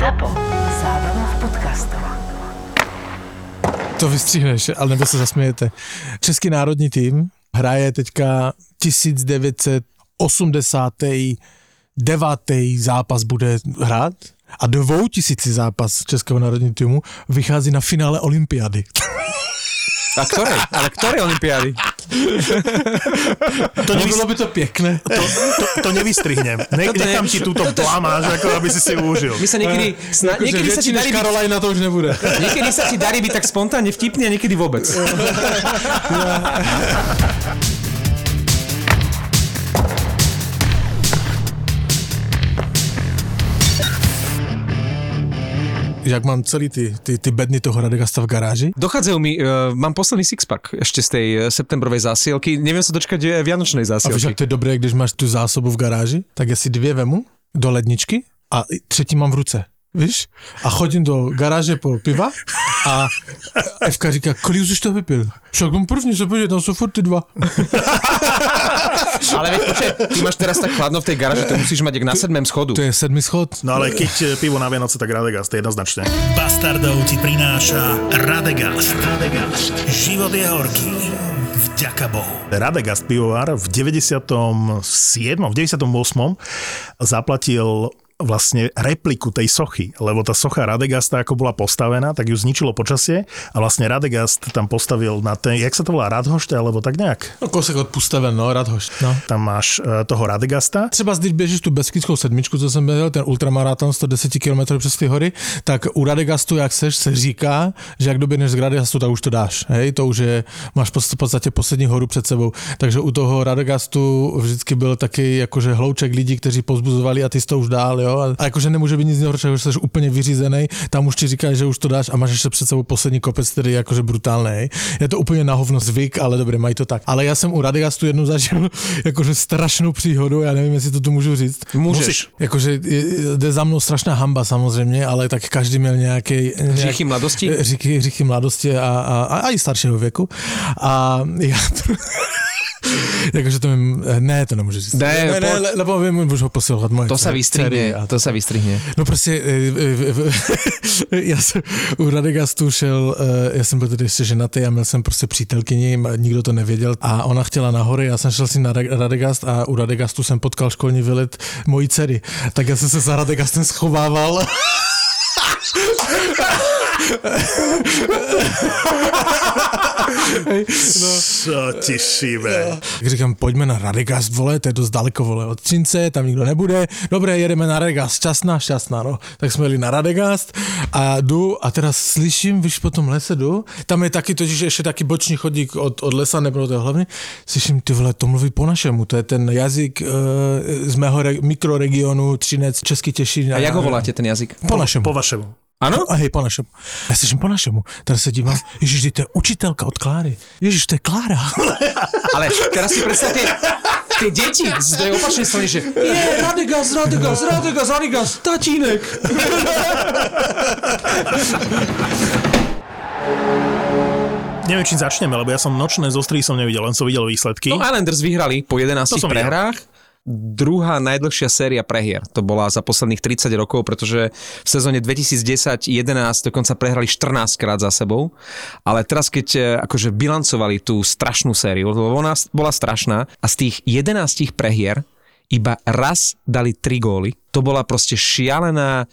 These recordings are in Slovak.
ZAPO. Zábrná v podcastov. To vystříhneš, ale nebo se zasmějete. Český národní tým hraje teďka 1989. zápas bude hrát a dvoutisíci zápas Českého národního týmu vychází na finále olympiády. A ktorej? Ale ktorej olympiády? To nebylo by to pěkné. To, to, to nevystrihnem. Ne, Toto nechám ti túto blamáž, ako aby si si užil. My sa niekedy, sna, Jakože niekedy sa ti darí byť, Karolajna to už nebude. niekedy sa ti darí byť tak spontánne vtipný a niekedy vôbec. Jak mám celý ty, ty, ty bedny toho Radegasta v garáži. Dochádzajú mi, uh, mám posledný sixpack ešte z tej eh, septembrovej zásielky. Neviem sa dočkať vianočnej A víš, zásielky. to je dobré, když máš tu zásobu v garáži, tak já si dvě vemu do ledničky a třetí mám v ruce. Víš? A chodím do garáže po piva a Evka říká, kolik už to vypil? Však mám první, že podívej, tam jsou furt ty dva. Ale veď počkaj, ty máš teraz tak chladno v tej garáži, to musíš mať jak na sedmém schodu. To je sedmi schod. No ale keď e, pivo na Vianoce, tak Radegast, jednoznačne. Bastardov ti prináša Radegast. Radegast. Život je horký. Vďaka Bohu. Radegast pivovar v 97. v 98. zaplatil vlastne repliku tej sochy, lebo tá socha Radegasta, ako bola postavená, tak ju zničilo počasie a vlastne Radegast tam postavil na ten, jak sa to volá, Radhošte, alebo tak nejak. No kousek od no, Radhoš. No. Tam máš e, toho Radegasta. Třeba když běžíš tu Beskidskou sedmičku, co jsem běžel, ten ultramaraton 110 km přes ty hory, tak u Radegastu, jak seš, se říká, že jak doběhneš z Radegastu, tak už to dáš. Hej, to už je, máš v podstatě poslední horu před sebou. Takže u toho Radegastu vždycky byl taky jakože hlouček lidí, kteří pozbuzovali a ty to už dál, jo. A jakože nemůže být nic horšího, že jsi úplně vyřízený, tam už ti říkají, že už to dáš a máš ještě před sebou poslední kopec, který je jakože brutálný. Je to úplně na hovno zvyk, ale dobré, mají to tak. Ale já jsem u Radegastu jednou zažil jakože strašnou příhodu, já nevím, jestli to tu můžu říct. Môžeš. Jakože je- jde za mnou strašná hamba samozřejmě, ale tak každý měl nějaký... Hříchy mladosti? Hříchy mladosti a, a, a, a i staršího věku. A já... Jakože to mi... Ne, to nemůžu říct. Ne, ne, ne le, lebo vím, můžu ho poslouchat moje To sa vystrihne, to sa vystrihne. No prostě, eh, eh, eh, já jsem u Radegastu šel, já jsem byl tedy ještě ženatý a měl jsem prostě přítelkyni, nikdo to nevěděl a ona chtěla nahory, já jsem šel si na Ra- Radegast a u Radegastu jsem potkal školní vylet mojí dcery, tak já jsem se za Radegastem schovával. Co ti šíbe. Tak říkám, pojďme na Radegast, vole, to je dost daleko, vole, od Třince, tam nikdo nebude. Dobré, jedeme na Radegast, šťastná, šťastná, no. Tak jsme jeli na Radegast a jdu a teda slyším, víš, po tom lese jdu, tam je taky totiž ještě taky boční chodík od, od lesa nebo do hlavny, slyším, ty vole, to mluví po našemu, to je ten jazyk uh, z mého re- mikroregionu Třinec, Český Těšín. A jak ho voláte, ten jazyk? Po našemu. Po vašemu. Áno? A hej, po našemu. Já slyším po našemu. Teraz se dívám, ježiš, to je učitelka od Kláry. Ježiš, to je Klára. Ale teraz si predstavte, tie deti z tej opačnej strany, že je, Radegas, Radegas, Radegas, Radegas, tatínek. Neviem, či začneme, lebo ja som nočné zostry som nevidel, len som videl výsledky. No Islanders vyhrali po 11 To som videl. prehrách. Druhá najdlhšia séria prehier. To bola za posledných 30 rokov, pretože v sezóne 2010-11 dokonca prehrali 14 krát za sebou. Ale teraz, keď e, akože bilancovali tú strašnú sériu, lebo ona bola strašná a z tých 11 prehier iba raz dali 3 góly. To bola proste šialená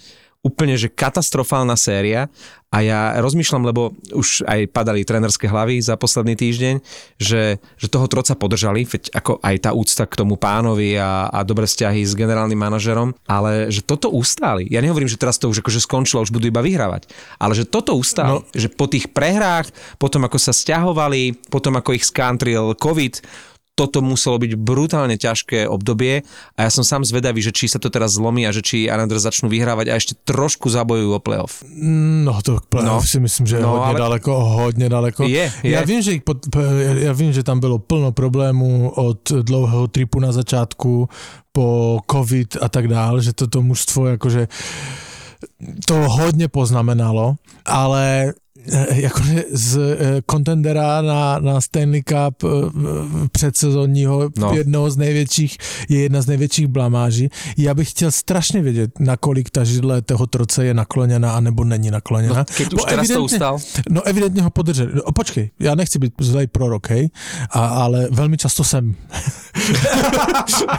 úplne, že katastrofálna séria a ja rozmýšľam, lebo už aj padali trénerské hlavy za posledný týždeň, že, že toho troca podržali, veď ako aj tá úcta k tomu pánovi a, a dobré vzťahy s generálnym manažerom, ale že toto ustáli. Ja nehovorím, že teraz to už akože skončilo, už budú iba vyhrávať, ale že toto ustáli, no. že po tých prehrách, potom ako sa stiahovali, potom ako ich skantril COVID, toto muselo byť brutálne ťažké obdobie a ja som sám zvedavý, že či sa to teraz zlomí a že či Islanders začnú vyhrávať a ešte trošku zabojujú o playoff. No to No. no. si myslím, že je No, hodně ale- ale... daleko, hodně daleko. Je, je. Já vím, že, pod, já vím, že tam bylo plno problémů od dlouhého tripu na začátku po covid a tak dál, že toto mužstvo jakože to hodně poznamenalo, ale jakože z eh, kontendera na, na Stanley Cup eh, předsezonního No. no. jednoho z největších, je jedna z největších blamáží. Já bych chtěl strašně vědět, nakolik ta židle toho troce je nakloněna, anebo není nakloněna. No, keď už teraz to ustal. No evidentně ho podrželi. No, počkej, já nechci být zlej prorok, hej, a, ale velmi často jsem.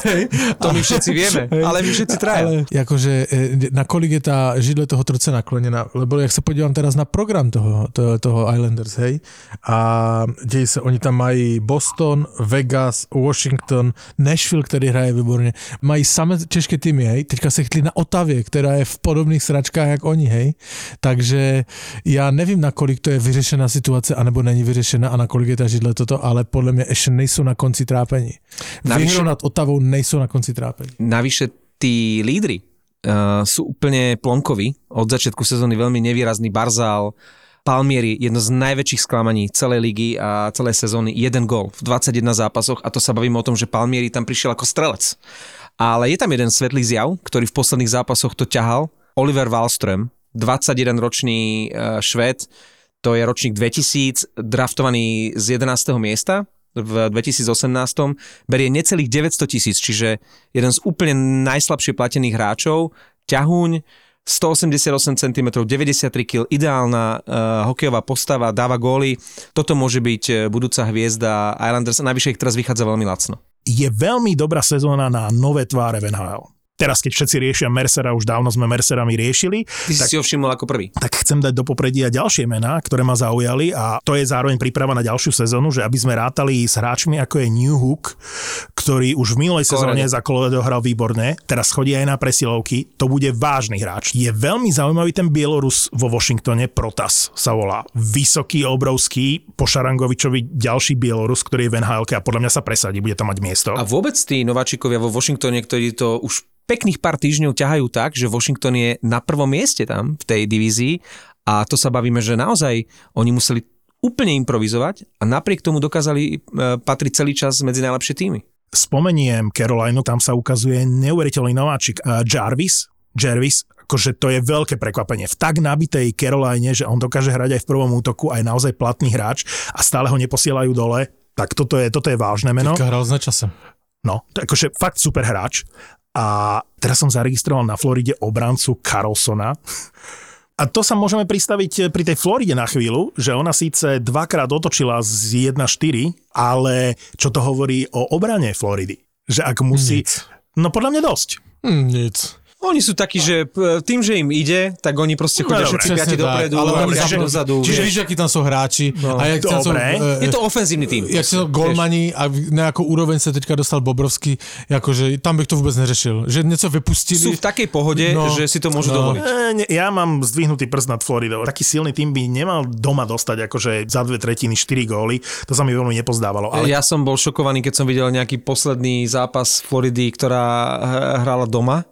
hej, To my všetci vieme, ale my všetci traja. ale jakože, nakolik je ta židle toho troce nakloněna, lebo jak se podívám teraz na program toho, toho, toho Islanders, hej, a dějí se, oni tam mají Boston, Vegas, Washington, Nashville, který hraje výborně, mají samé české týmy, hej, teďka se chytli na Otavě, která je v podobných sračkách jak oni, hej, takže já nevím, nakolik to je vyřešená situace, anebo není vyřešená a nakolik je ta židle toto, ale podle mě ještě nejsou na konci trápení. Výhrou nad Otavou nejsou na konci trápení. Navyše tí lídry uh, sú úplne plonkoví. Od začiatku sezóny veľmi nevýrazný Barzal, Palmieri, jedno z najväčších sklamaní celej ligy a celej sezóny, jeden gol v 21 zápasoch a to sa bavíme o tom, že Palmieri tam prišiel ako strelec. Ale je tam jeden svetlý zjav, ktorý v posledných zápasoch to ťahal, Oliver Wallström, 21-ročný uh, Švéd, to je ročník 2000, draftovaný z 11. miesta v 2018. berie necelých 900 tisíc, čiže jeden z úplne najslabšie platených hráčov, ťahuň, 188 cm, 93 kg, ideálna uh, hokejová postava, dáva góly. Toto môže byť eh, budúca hviezda Islanders a navyše ich teraz vychádza veľmi lacno. Je veľmi dobrá sezóna na nové tváre v NHL. Teraz, keď všetci riešia Mercera, už dávno sme Mercerami riešili, Ty si si ho všimol ako prvý. tak chcem dať do popredia ďalšie mená, ktoré ma zaujali a to je zároveň príprava na ďalšiu sezónu, že aby sme rátali s hráčmi ako je New Hook, ktorý už v minulej sezóne za Colorado hral výborne, teraz chodí aj na presilovky, to bude vážny hráč. Je veľmi zaujímavý ten Bielorus vo Washingtone, Protas sa volá. Vysoký, obrovský, po Šarangovičovi ďalší Bielorus, ktorý je v nhl a podľa mňa sa presadí, bude tam mať miesto. A vôbec tí nováčikovia vo Washingtone, ktorí to už pekných pár týždňov ťahajú tak, že Washington je na prvom mieste tam v tej divízii a to sa bavíme, že naozaj oni museli úplne improvizovať a napriek tomu dokázali e, patriť celý čas medzi najlepšie týmy. spomeniem Carolinu, tam sa ukazuje neuveriteľný nováčik uh, Jarvis, Jarvis, akože to je veľké prekvapenie. V tak nabitej Caroline, že on dokáže hrať aj v prvom útoku, aj naozaj platný hráč a stále ho neposielajú dole, tak toto je, toto je vážne meno. Teďka hrál s nečasem. No, akože fakt super hráč. A teraz som zaregistroval na Floride obrancu Carlsona. A to sa môžeme pristaviť pri tej Floride na chvíľu, že ona síce dvakrát otočila z 1-4, ale čo to hovorí o obrane Floridy? Že ak musí... Nic. No podľa mňa dosť. Hm, nic. Oni sú takí, že tým, že im ide, tak oni proste chodia No, všetci dobre. piati dopredu, ale piati zapnú- dozadu. Čiže vieš. víš, aký tam sú hráči. No, a jak dobre. eh, Je to ofenzívny tým. jak to golmani a na jakou úroveň se teďka dostal Bobrovský, jakože tam bych to vůbec neřešil. Že něco vypustili. Sú v takej pohode, No, že si to môžu no. dovoliť. E, ja mám zdvihnutý prst nad Floridou. Taký silný tým by nemal doma dostať akože za dve tretiny 4 góly. To sa mi veľmi nepozdávalo. Ale Ja som bol šokovaný, keď som videl nejaký posledný zápas Floridy, ktorá h- hrala doma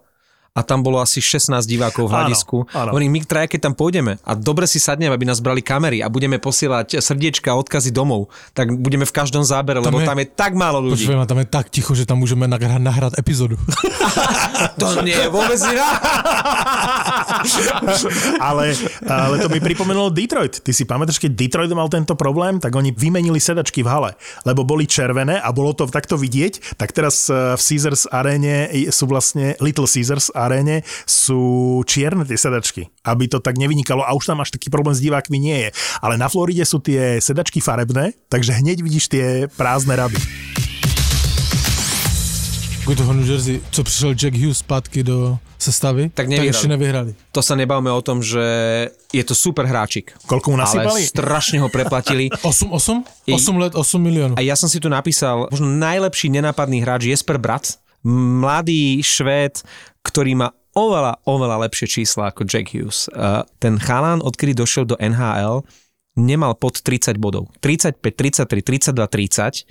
a tam bolo asi 16 divákov v hľadisku. áno. Hovorím, my traja, keď tam pôjdeme a dobre si sadneme, aby nás brali kamery a budeme posielať srdiečka a odkazy domov, tak budeme v každom zábere, lebo je- tam je tak málo ľudí. Počujem, tam je tak ticho, že tam můžeme nahrát, nahrát epizodu. To nie je vôbec iná. ale, ale to mi pripomenulo Detroit. Ty si pamätáš, keď Detroit mal tento problém, tak oni vymenili sedačky v hale, lebo boli červené a bolo to takto vidieť, tak teraz eh, v Caesars aréne sú vlastne Little Caesars aréne sú čierne tie sedačky, aby to tak nevynikalo a už tam až taký problém s divákmi nie je. Ale na Floride sú tie sedačky farebné, takže hneď vidíš tie prázdne rady. U toho New Jersey, co přišel Jack Hughes zpátky do sestavy, Tak tak nevyhrali. ještě nevyhrali. To sa nebavme o tom, že je to super hráčik. Koľko mu Ale nasypali? strašne ho preplatili. 8, 8? I- 8 let, 8 milionů. A ja som si tu napísal, možno najlepší nenápadný hráč Jesper Brat, mladý Švéd, ktorý má oveľa, oveľa lepšie čísla ako Jack Hughes. Uh, ten chalán, odkedy došiel do NHL, nemal pod 30 bodov. 35, 33, 32, 30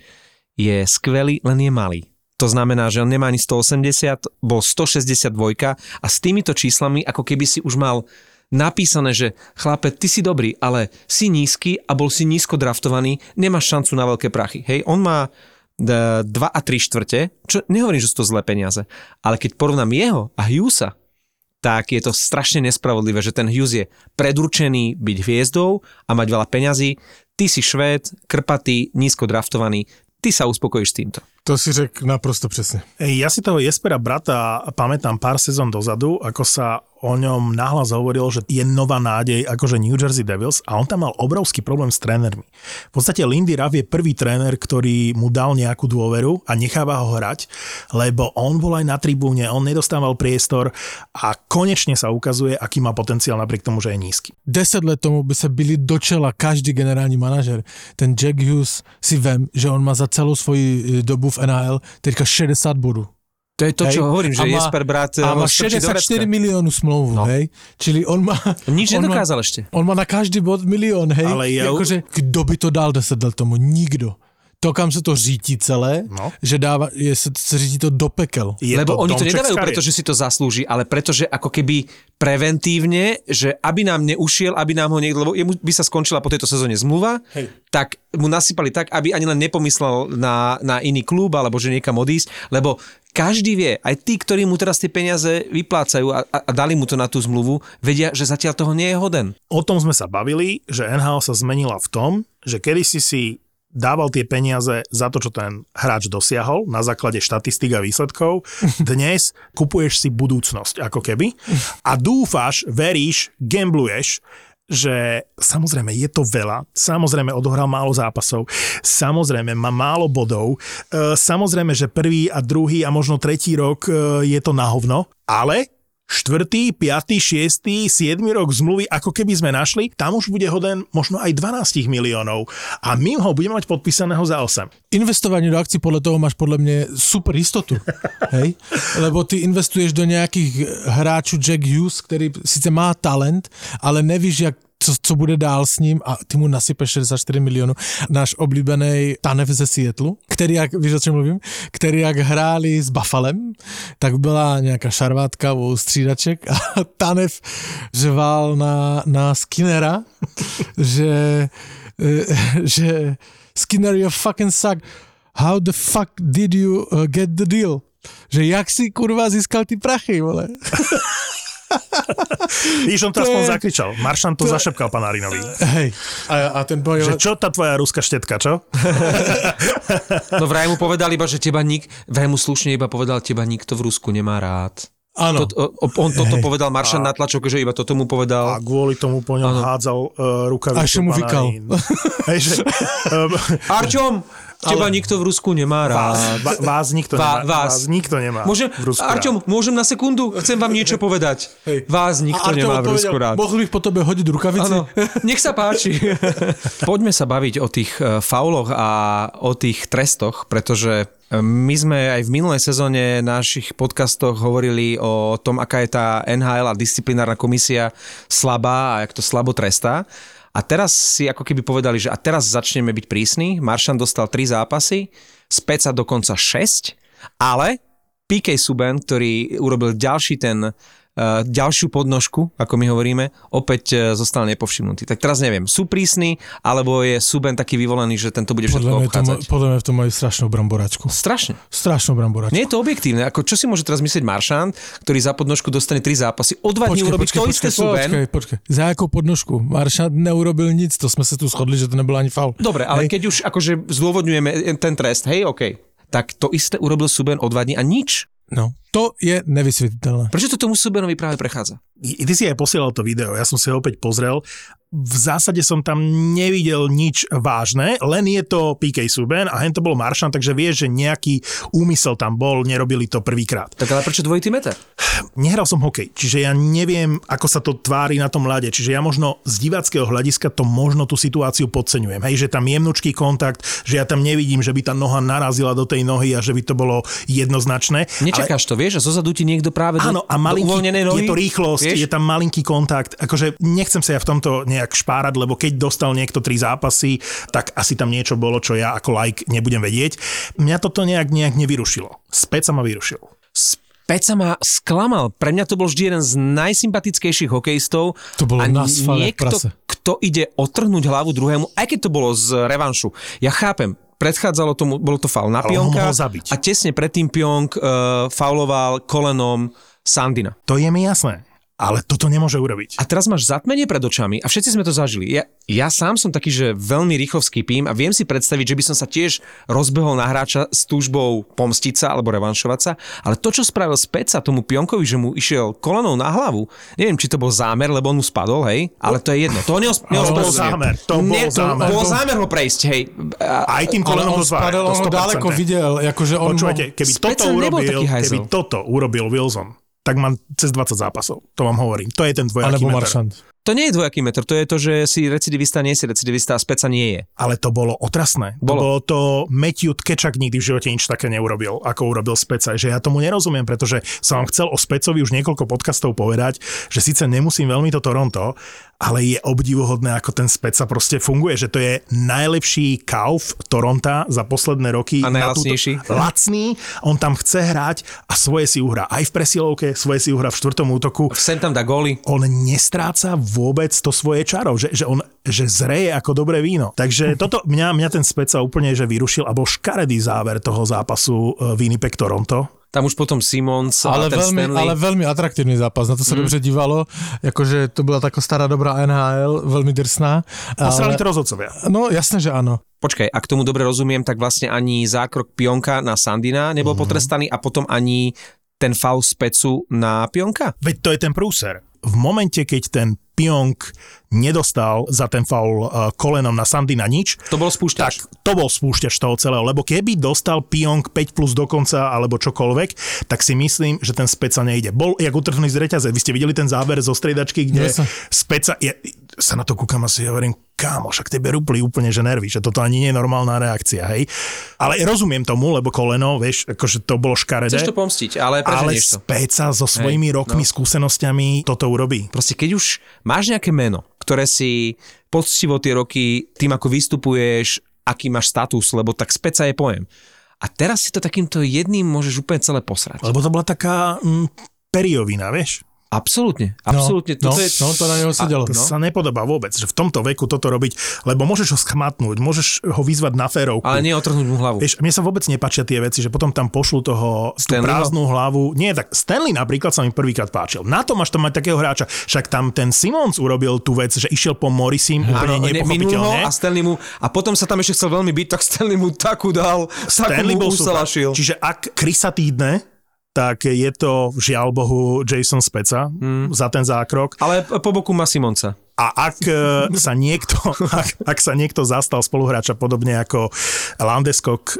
je skvelý, len je malý. To znamená, že on nemá ani 180, bol 162 a s týmito číslami, ako keby si už mal napísané, že chlape, ty si dobrý, ale si nízky a bol si nízko draftovaný, nemáš šancu na veľké prachy. Hej, on má 2 a 3 štvrte, čo nehovorím, že sú to zlé peniaze, ale keď porovnám jeho a Hughesa, tak je to strašne nespravodlivé, že ten Hughes je predurčený byť hviezdou a mať veľa peňazí. Ty si švéd, krpatý, nízko draftovaný, ty sa uspokojíš s týmto. To si řekl naprosto přesně. Ja si toho Jespera brata pamätám pár sezón dozadu, ako sa o ňom nahlas hovoril, že je nová nádej akože New Jersey Devils a on tam mal obrovský problém s trénermi. V podstate Lindy Ruff je prvý tréner, ktorý mu dal nejakú dôveru a necháva ho hrať, lebo on bol aj na tribúne, on nedostával priestor a konečne sa ukazuje, aký má potenciál napriek tomu, že je nízky. Deset let tomu by se byli do čela každý generální manažer. Ten Jack Hughes si vem, že on má za celou svoji dobu v NHL teďka 60 bodů. To je to, Hej. čo hovorím, že A má- Jesper brat A ho má strčí do 64 vrecka. milionů smlouvu, no. hej? Čili on má... Nič on má, nedokázal ešte. on má na každý bod milion, hej? Ale je- Jakože, kdo by to dal 10 let tomu? Nikdo. To, kam se to řítí celé, No. že dává, je, se, se řítí to do pekel. Je Lebo oni to nedávajú, pretože si to zaslúži, ale pretože ako keby preventívne, že aby nám neušiel, aby nám ho niekto, lebo jemu by sa skončila po tejto sezóne zmluva, Hej. tak mu nasypali tak, aby ani len nepomyslel na, na iný klub alebo že niekam odísť, lebo každý vie, aj tí, ktorí mu teraz tie peniaze vyplácajú a, a, a dali mu to na tú zmluvu, vedia, že zatiaľ toho nie je hoden. O tom sme sa bavili, že NHL sa zmenila v tom, že kedysi si dával tie peniaze za to, čo ten hráč dosiahol na základe štatistik a výsledkov. Dnes kupuješ si budúcnosť, ako keby. A dúfaš, veríš, gambluješ, že samozrejme je to veľa, samozrejme odohral málo zápasov, samozrejme má málo bodov, e, samozrejme, že prvý a druhý a možno tretí rok e, je to na hovno, ale štvrtý, piatý, šiestý, siedmy rok zmluvy, ako keby sme našli, tam už bude hoden možno aj 12 miliónov a my ho budeme mať podpísaného za 8. Investování do akcí podle toho máš podle mě super jistotu. Hej? Lebo ty investuješ do nějakých hráčů Jack Hughes, který sice má talent, ale nevíš, jak co, co bude dál s ním a ty mu nasypeš 64 milionů. Náš oblíbený Tanev ze Seattlu, který, jak, víš o čem mluvím, který jak hráli s Buffalem, tak byla nějaká šarvátka u střídaček a Tanev řval na, na Skinnera, že, eh, že Skinner, you fucking suck. How the fuck did you uh, get the deal? Že jak si kurva získal ty prachy, vole? Víš, on to, To aspoň je- zakričal. Maršan to, zašepkal Panarinovi. Hej. A, a ten boj... Že čo tá tvoja ruská štetka, čo? No vraj mu povedal iba, že teba nik, vraj mu slušne iba povedal, teba nikto v Rusku nemá rád. Áno. To, on toto povedal Maršan na tlačovke, že iba toto mu A povedal. kvôli tomu po ňom hádzal uh, rukavicu. A ešte mu vykal. Hej, že, um, Arťom, teba nikto v Rusku nemá vás, rád. va- vás nikto Vá- nemá. vás. Vás nikto nemá Môžem, v Rusku rád. Arťom, môžem na sekundu? Chcem vám niečo povedať. Hej. Vás nikto nemá v Rusku rád. Mohl bych po tebe hodiť rukavici? Áno, nech sa páči. Poďme sa baviť o tých eh, fauloch a o tých trestoch, pretože eh, my sme aj v minulej sezóne našich podcastoch hovorili o tom, aká je tá NHL a disciplinárna komisia slabá a jak to slabo trestá. A teraz si ako keby povedali, že a teraz začneme byť prísni. Maršan dostal 3 zápasy, Speca dokonca 6, ale PK Suben, ktorý urobil ďalší ten ďalšiu podnožku, ako my hovoríme, opäť uh, zostal nepovšimnutý. Tak teraz neviem, sú prísni, alebo je Suben taký vyvolený, že tento bude Podľa všetko to, obchádzať. ma- podľa mňa v tom majú strašnú bramboračku. Strašne. Strašnú bramboračku. Nie je to objektívne. Ako, čo si môže teraz myslieť Maršant, ktorý za podnožku dostane 3 zápasy, o dva dní urobí to isté Suben? počkej, počkej. Za jakou podnožku? Maršant neurobil nic, to sme sa tu shodli, že to nebyl ani faul. Dobre, ale Hej. keď už akože zdôvodňujeme ten trest, hej, OK, tak to isté urobil Suben o dva dní a nič. No, to je nevysvetliteľné. Prečo to tomu Subenovi práve prechádza? Ty si aj posielal to video, ja som si ho opäť pozrel. V zásade som tam nevidel nič vážne, len je to PK Subban a hen to bol Maršan, takže vieš, že nejaký úmysel tam bol, nerobili to prvýkrát. Tak ale prečo dvojitý meter? Nehral som hokej, čiže ja neviem, ako sa to tvári na tom ľade, čiže ja možno z diváckého hľadiska to možno tú situáciu podceňujem. Hej, že tam jemnučký kontakt, že ja tam nevidím, že by tá noha narazila do tej nohy a že by to bolo jednoznačné. Nečakáš to, vieš, a zozadu ti niekto práve do, Áno, a do malinký, uvoľnenej nohy. je to rýchlosť, vieš? je tam malinký kontakt. Akože nechcem sa ja v tomto nejak špárať, lebo keď dostal niekto tri zápasy, tak asi tam niečo bolo, čo ja ako like nebudem vedieť. Mňa toto nejak, nejak nevyrušilo. Späť sa ma vyrušil. Peca ma sklamal. Pre mňa to bol vždy jeden z najsympatickejších hokejistov. To bolo a na niekto, prase. kto ide otrhnúť hlavu druhému, aj keď to bolo z revanšu. Ja chápem, predchádzalo tomu, bolo to faul na Ale Pionka a tesne predtým Pionk uh, fauloval kolenom Sandina. To je mi jasné. Ale toto nemôže urobiť. A teraz máš zatmenie pred očami a všetci sme to zažili. Ja, ja sám som taký, že veľmi rýchlovský pím a viem si predstaviť, že by som sa tiež rozbehol na hráča s túžbou pomstiť sa alebo revanšovať sa, ale to, čo spravil Speca tomu Pionkovi, že mu išiel kolenou na hlavu, neviem, či to bol zámer, lebo on mu spadol, hej, ale to je jedno. To neos- Ale bol zámer, to bol Nie, to zámer. bol zámer ho prejsť, hej. A, Aj tým kolenom tváre, spadol, to on ho 100%. ďaleko videl, akože on... Počúvajte, keby toto, urobil, keby toto urobil Wilson, tak mám cez 20 zápasov. To vám hovorím. To je ten dvojaký Alebo meter. Maršant. to nie je dvojaký meter, to je to, že si recidivista, nie si recidivista a Speca nie je. Ale to bolo otrasné. To Bolo. bolo to Matthew Tkečak nikdy v živote nič také neurobil, ako urobil Speca. Že ja tomu nerozumiem, pretože som vám chcel o Specovi už niekoľko podcastov povedať, že síce nemusím veľmi to Toronto, ale je obdivuhodné, ako ten Speca proste funguje, že to je najlepší kauf Toronta za posledné roky. A na túto- najlacnejší. Lacný, on tam chce hrať a svoje si uhrá aj v presilovke, svoje si uhrá v štvrtom útoku Sem tam dá góly. on nestráca vôbec to svoje čaro, že, že on že zreje ako dobré víno. Takže toto mňa, mňa ten Speca úplne že vyrušil a bol škaredý záver toho zápasu e, Winnipeg Toronto. Tam už potom Simons a Ale ten veľmi, Stanley. ale veľmi atraktívny zápas, na to sa mm. dobře dívalo, jakože to byla taká stará dobrá NHL, veľmi drsná. Posrali Ale, to rozhodcovia. no jasné, že áno. Počkaj, ak tomu dobre rozumiem, tak vlastne ani zákrok Pionka na Sandina nebol Mhm. potrestaný a potom ani ten faul Specu na Pionka? Veď to je ten prúser. V momente, keď ten Pionk nedostal za ten faul e, kolenom na Sandina nič, To bol spúšťač. tak to bol spúšťač toho celého, lebo keby dostal Pionk 5 plus dokonca alebo čokoľvek, tak si myslím, že ten Speca nejde. Bol jak utrhnuný z reťaze. Vy ste videli ten záber zo striedačky, kde Jasne. Speca, ja, sa na to kúkam a si hovorím, kámo, však tebe rúpli úplne, že nervy, že toto ani nie je normálna reakcia, hej. Ale rozumiem tomu, lebo koleno, vieš, akože to bolo škaredé. Chceš to pomstiť, ale ale. Speca so svojimi Hej, rokmi, no. skúsenosťami toto urobí. Proste keď už máš nejaké meno, ktoré si poctivo tie roky tým, ako vystupuješ, aký máš status, lebo tak speca je pojem. A teraz si to takýmto jedným môžeš úplne celé posrať. Lebo to bola taká mm, periovina, vieš. Absolútne, absolútne. No, Toto no, je, no, to na neho sedelo. To No. sa nepodobá vôbec, že v tomto veku toto robiť, lebo môžeš ho schmatnúť, môžeš ho vyzvať na férovku. ale nie otrhnúť mu hlavu. Vieš, mne sa vôbec nepačia tie veci, že potom tam pošlu toho tú prázdnu hlavu. Nie, tak Stanley napríklad sa mi prvýkrát páčil. Na to máš tam mať takého hráča. Však tam ten Simons urobil tú vec, že išiel po Morrisim úplne Áno, ne- minul ho nepochopiteľne. a Stanley mu, a potom sa tam ešte chcel veľmi byť, tak Stanley mu takú dal, Stanley takú mu bol super. Čiže ak Krisa týdne, tak je to žiaľ Bohu Jason Speca Hmm. za ten zákrok. Ale po boku má Simonca. A ak e, sa niekto, ak, ak sa niekto zastal spoluhráča podobne ako Landeskog e,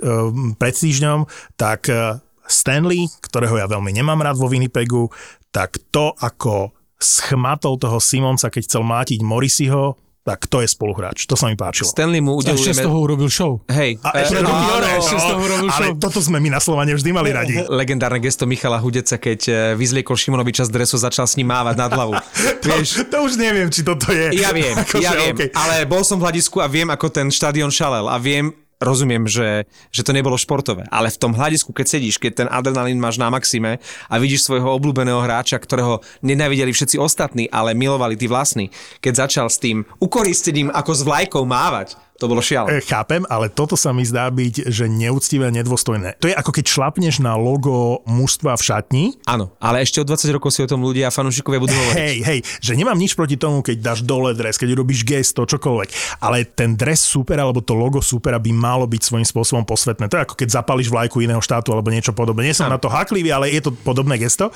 pred týždňom, tak e, Stanley, ktorého ja veľmi nemám rád vo Winnipegu, tak to, ako schmatol toho Simonsa, keď chcel mátiť Morrisiho, tak to je spoluhráč. To sa mi páčilo. Stanley mu A ešte z udelujeme... toho urobil show. Hej, A ešte e, robí áno, Joro, ešte z toho robil ale show. toto sme my na Slovane vždy mali radi. legendárne gesto Michala Hudeca, keď e, vyzliekol Šimonoviča z dresu, začal s ním mávať nad hlavu. Vieš, To už neviem, či toto je. ja viem, Akože, ja viem, okej. ale bol som v hľadisku a viem, ako ten štadión šalel a viem, rozumiem, že, že to nebolo športové, ale v tom hľadisku, keď sedíš, keď ten adrenalín máš na maxime a vidíš svojho obľúbeného hráča, ktorého nenávideli všetci ostatní, ale milovali tí vlastní, keď začal s tým ukoristením ako s vlajkou mávať, to bolo šialené. E, Chápem, ale toto sa mi zdá byť, že neúctivé nedôstojné. To je ako keď šlapneš na logo mužstva v šatni. Áno, ale ešte o 20 rokov si o tom ľudia a fanúšikovia budú hovoriť. Hej, hej, že nemám nič proti tomu, keď dáš dole dres, keď urobíš gesto, čokoľvek. Ale ten dres super, alebo to logo supera by malo byť svojím spôsobom posvetné. To je ako keď zapališ vlajku iného štátu alebo niečo podobné. Nie som na to haklivý, ale je to podobné gesto.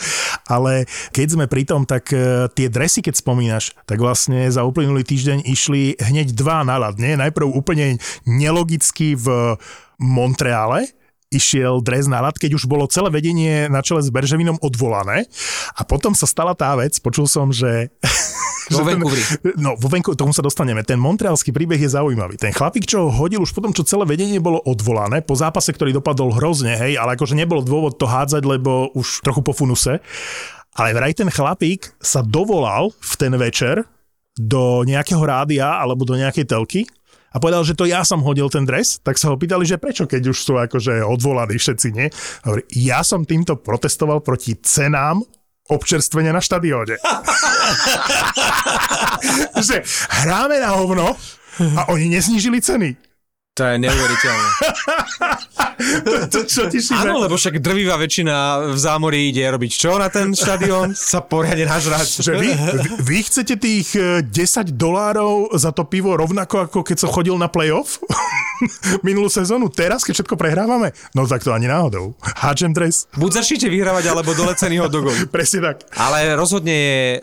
Ale keď sme pri tom, tak e, tie dresy, keď spomínaš, tak vlastne za uplynulý týždeň išli hneď dva na rad. Nie? Najprv úplne nelogicky v Montreale, išiel dres na rad, keď už bolo celé vedenie na čele s Berževinom odvolané. A potom sa stala tá vec, počul som, že... Vo Vancouveri. No, vo Vancouver, tomu sa dostaneme. Ten montrealský príbeh je zaujímavý. Ten chlapík, čo ho hodil už potom, čo celé vedenie bolo odvolané, po zápase, ktorý dopadol hrozne, hej, ale akože nebolo dôvod to hádzať, lebo už trochu po funuse. Ale vraj ten chlapík sa dovolal v ten večer do nejakého rádia alebo do nejakej telky a povedal, že to ja som hodil ten dres, tak sa ho pýtali, že prečo, keď už sú akože odvolaní všetci, nie? Hovorí, ja som týmto protestoval proti cenám občerstvenia na štadióne. že hráme na hovno a oni neznížili ceny. To je neuveriteľné. To, čo ti šíbe? Áno, lebo však drvivá väčšina v zámorí ide robiť čo na ten štadión? Sa poriadne nažrať. Že vy, vy, chcete tých e, 10 dolárov za to pivo rovnako ako keď som chodil na playoff minulú sezónu? Teraz, keď všetko prehrávame? No tak to ani náhodou. Háčem dres. Buď začnite vyhrávať, alebo dole ceny hot dogov. Presne tak. Ale rozhodne je e,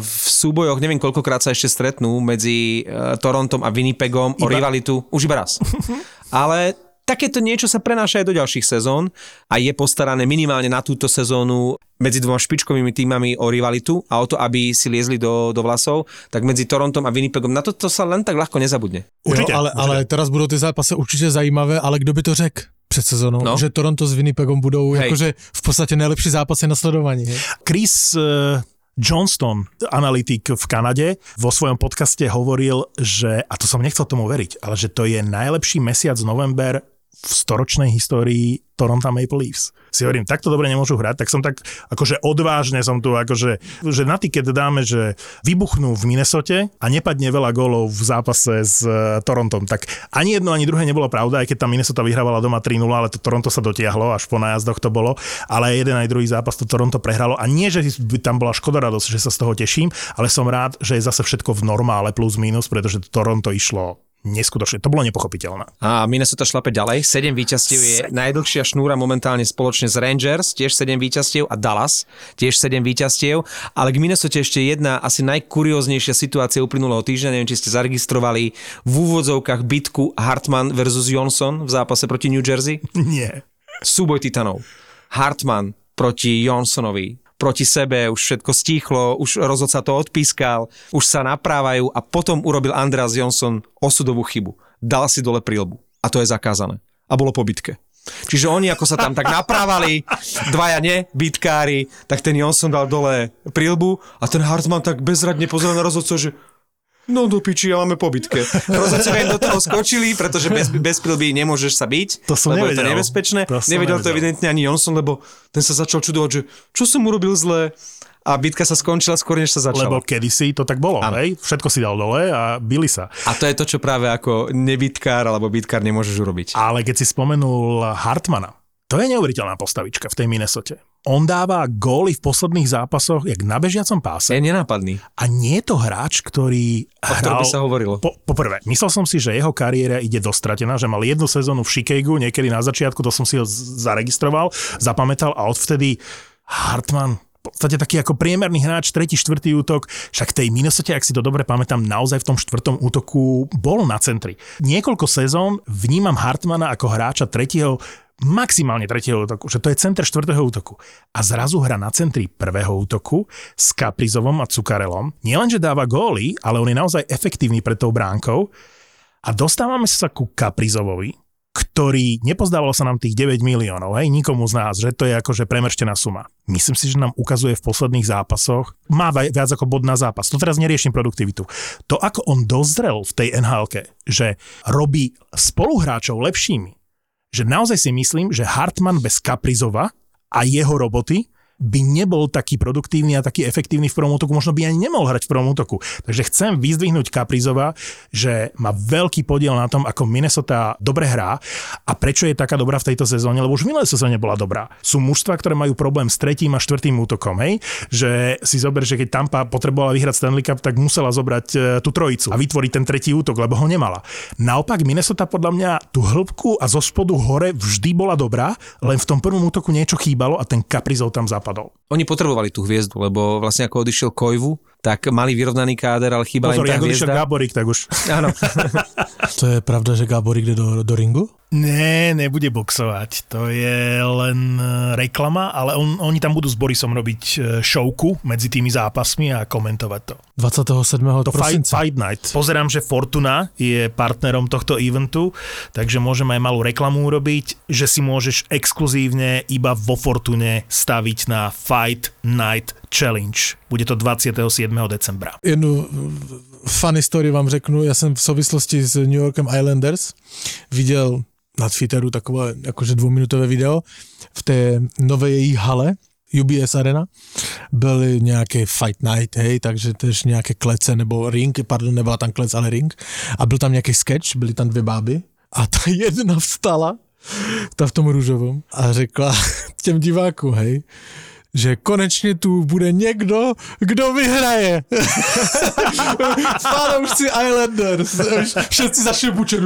v súbojoch, neviem koľkokrát sa ešte stretnú medzi e, Torontom a Winnipegom o Iba- rivalitu. Už iba raz. Ale takéto niečo sa prenáša aj do ďalších sezón a je postarané minimálne na túto sezónu medzi dvoma špičkovými týmami o rivalitu a o to, aby si liezli do, do vlasov, tak medzi Torontom a Winnipegom na to, to sa len tak ľahko nezabudne. Určite. Jo, ale, určite. ale teraz budou ty zápasy určitě zajímavé, ale kdo by to řekl před sezónou, No. že Toronto s Winnipegom budou Hej. jakože v podstatě nejlepší zápasy na sledování. Chris eh, Johnston, analytik v Kanade, vo svojom podcaste hovoril, že, a to som nechcel tomu veriť, ale že to je najlepší mesiac november v storočnej histórii Toronto Maple Leafs. Si hovorím, takto dobre nemôžu hrať, tak som tak akože odvážne som tu, akože, že na tiket dáme, že vybuchnú v Minnesote a nepadne veľa gólov v zápase s eh, Torontom. Tak ani jedno, ani druhé nebolo pravda, aj keď tam Minnesota vyhrávala doma 3-0, ale to Toronto sa dotiahlo, až po nájazdoch to bolo, ale aj jeden aj druhý zápas to Toronto prehralo a nie, že tam bola škoda radosť, že sa z toho teším, ale som rád, že je zase všetko v normále plus minus, pretože to Toronto išlo neskutočne. To bolo nepochopiteľné. A Minnesota šlape ďalej. 7 víťazstiev je najdlhšia šnúra momentálne spoločne s Rangers, tiež 7 víťazstiev a Dallas, tiež 7 víťazstiev. Ale k Minnesota ešte jedna asi najkurióznejšia situácia uplynulého týždňa, neviem, či ste zaregistrovali v úvodzovkách bitku Hartman versus Johnson v zápase proti New Jersey. Nie. Súboj titanov. Hartman proti Johnsonovi proti sebe, už všetko stíchlo, už rozhodca to odpískal, už sa naprávajú a potom urobil Andreas Johnson osudovú chybu. Dal si dole prílbu. A to je zakázané. A bolo po bitke. Čiže oni, ako sa tam tak naprávali, dvaja ne, bitkári, tak ten Johnson dal dole prílbu a ten Hartman tak bezradne pozeral na rozhodcov, že no do piči, ja máme po bitke. Rozhodcovia do toho skočili, pretože bez, bez prílby nemôžeš sa byť, To som lebo je to nevedel. nebezpečné. To nevedel to nevedel. evidentne ani Johnson, lebo ten sa začal čudovať, že čo som urobil zle a bitka sa skončila skôr, než sa začala. Lebo kedysi to tak bolo, hej? Všetko si dal dole a bili sa. A to je to, čo práve ako nebitkár alebo bitkár nemôžeš urobiť. Ale keď si spomenul Hartmana, to je neuveriteľná postavička v tej Minnesote. On dáva góly v posledných zápasoch, jak na bežiacom páse. Je nenápadný. A nie je to hráč, ktorý O ktorom by sa hovorilo. Po, poprvé, myslel som si, že jeho kariéra ide dostratená, že mal jednu sezónu v Chicagu, niekedy na začiatku, to som si ho zaregistroval, zapamätal a odvtedy Hartman podstate taký ako priemerný hráč, tretí, štvrtý útok, však tej Minnesota, ak si to dobre pamätám, naozaj v tom štvrtom útoku bol na centri. Niekoľko sezón vnímam Hartmana ako hráča tretieho maximálne tretieho útoku, že to je center štvrtého útoku. A zrazu hra na centri prvého útoku s Kaprizovom a Cukarelom. Nielenže dáva góly, ale on je naozaj efektívny pred tou bránkou. A dostávame sa ku Kaprizovovi, ktorý nepozdávalo sa nám tých 9 miliónov, hej, nikomu z nás, že to je akože premrštená suma. Myslím si, že nám ukazuje v posledných zápasoch, má viac ako bod na zápas. To teraz neriešim produktivitu. To, ako on dozrel v tej nhl že robí spoluhráčov lepšími, že naozaj si myslím, že Hartman bez Kaprizova a jeho roboty by nebol taký produktívny a taký efektívny v prvom útoku, možno by ani nemohol hrať v prvom útoku. Takže chcem vyzdvihnúť Kaprizova, že má veľký podiel na tom, ako Minnesota dobre hrá a prečo je taká dobrá v tejto sezóne, lebo už v minulej sezóne bola dobrá. Sú mužstva, ktoré majú problém s tretím a štvrtým útokom, hej? Že si zober, že keď Tampa potrebovala vyhrať Stanley Cup, tak musela zobrať e, tú trojicu a vytvoriť ten tretí útok, lebo ho nemala. Naopak Minnesota podľa mňa tú hĺbku a zo spodu hore vždy bola dobrá, len v tom prvom útoku niečo chýbalo a ten Kaprizov tam zapadol. Oni potrebovali tú hviezdu, lebo vlastne ako odišiel Kojvu, tak mali vyrovnaný káder, ale chýbala Pozor, im tá jak odišiel hviezda. Gáborík, tak už... Áno. To je pravda, že Gábor jde do, do ringu? Ne, nebude boxovať. To je len e, reklama, ale on, oni tam budú s Borisom robiť e, showku medzi tými zápasmi a komentovať to. 27. To fight, fight Night. Pozerám, že Fortuna je partnerom tohto eventu, takže môžeme aj malú reklamu urobiť, že si môžeš exkluzívne iba vo Fortune staviť na Fight Night Challenge. Bude to 27. decembra. Jednu funny story vám řeknu. Já jsem v souvislosti s New Yorkem Islanders viděl na Twitteru takové jakože dvouminutové video v té nové její hale, UBS Arena, byl nějaký fight night, hej, takže tež nějaké klece nebo ring, pardon, nebyla tam klec, ale ring. A byl tam nějaký sketch, byly tam dvě báby A ta jedna vstala, ta v tom růžovom, a řekla těm divákům, hej, že konečně tu bude někdo, kdo vyhraje. Fanoušci Islanders. Všetci bučet.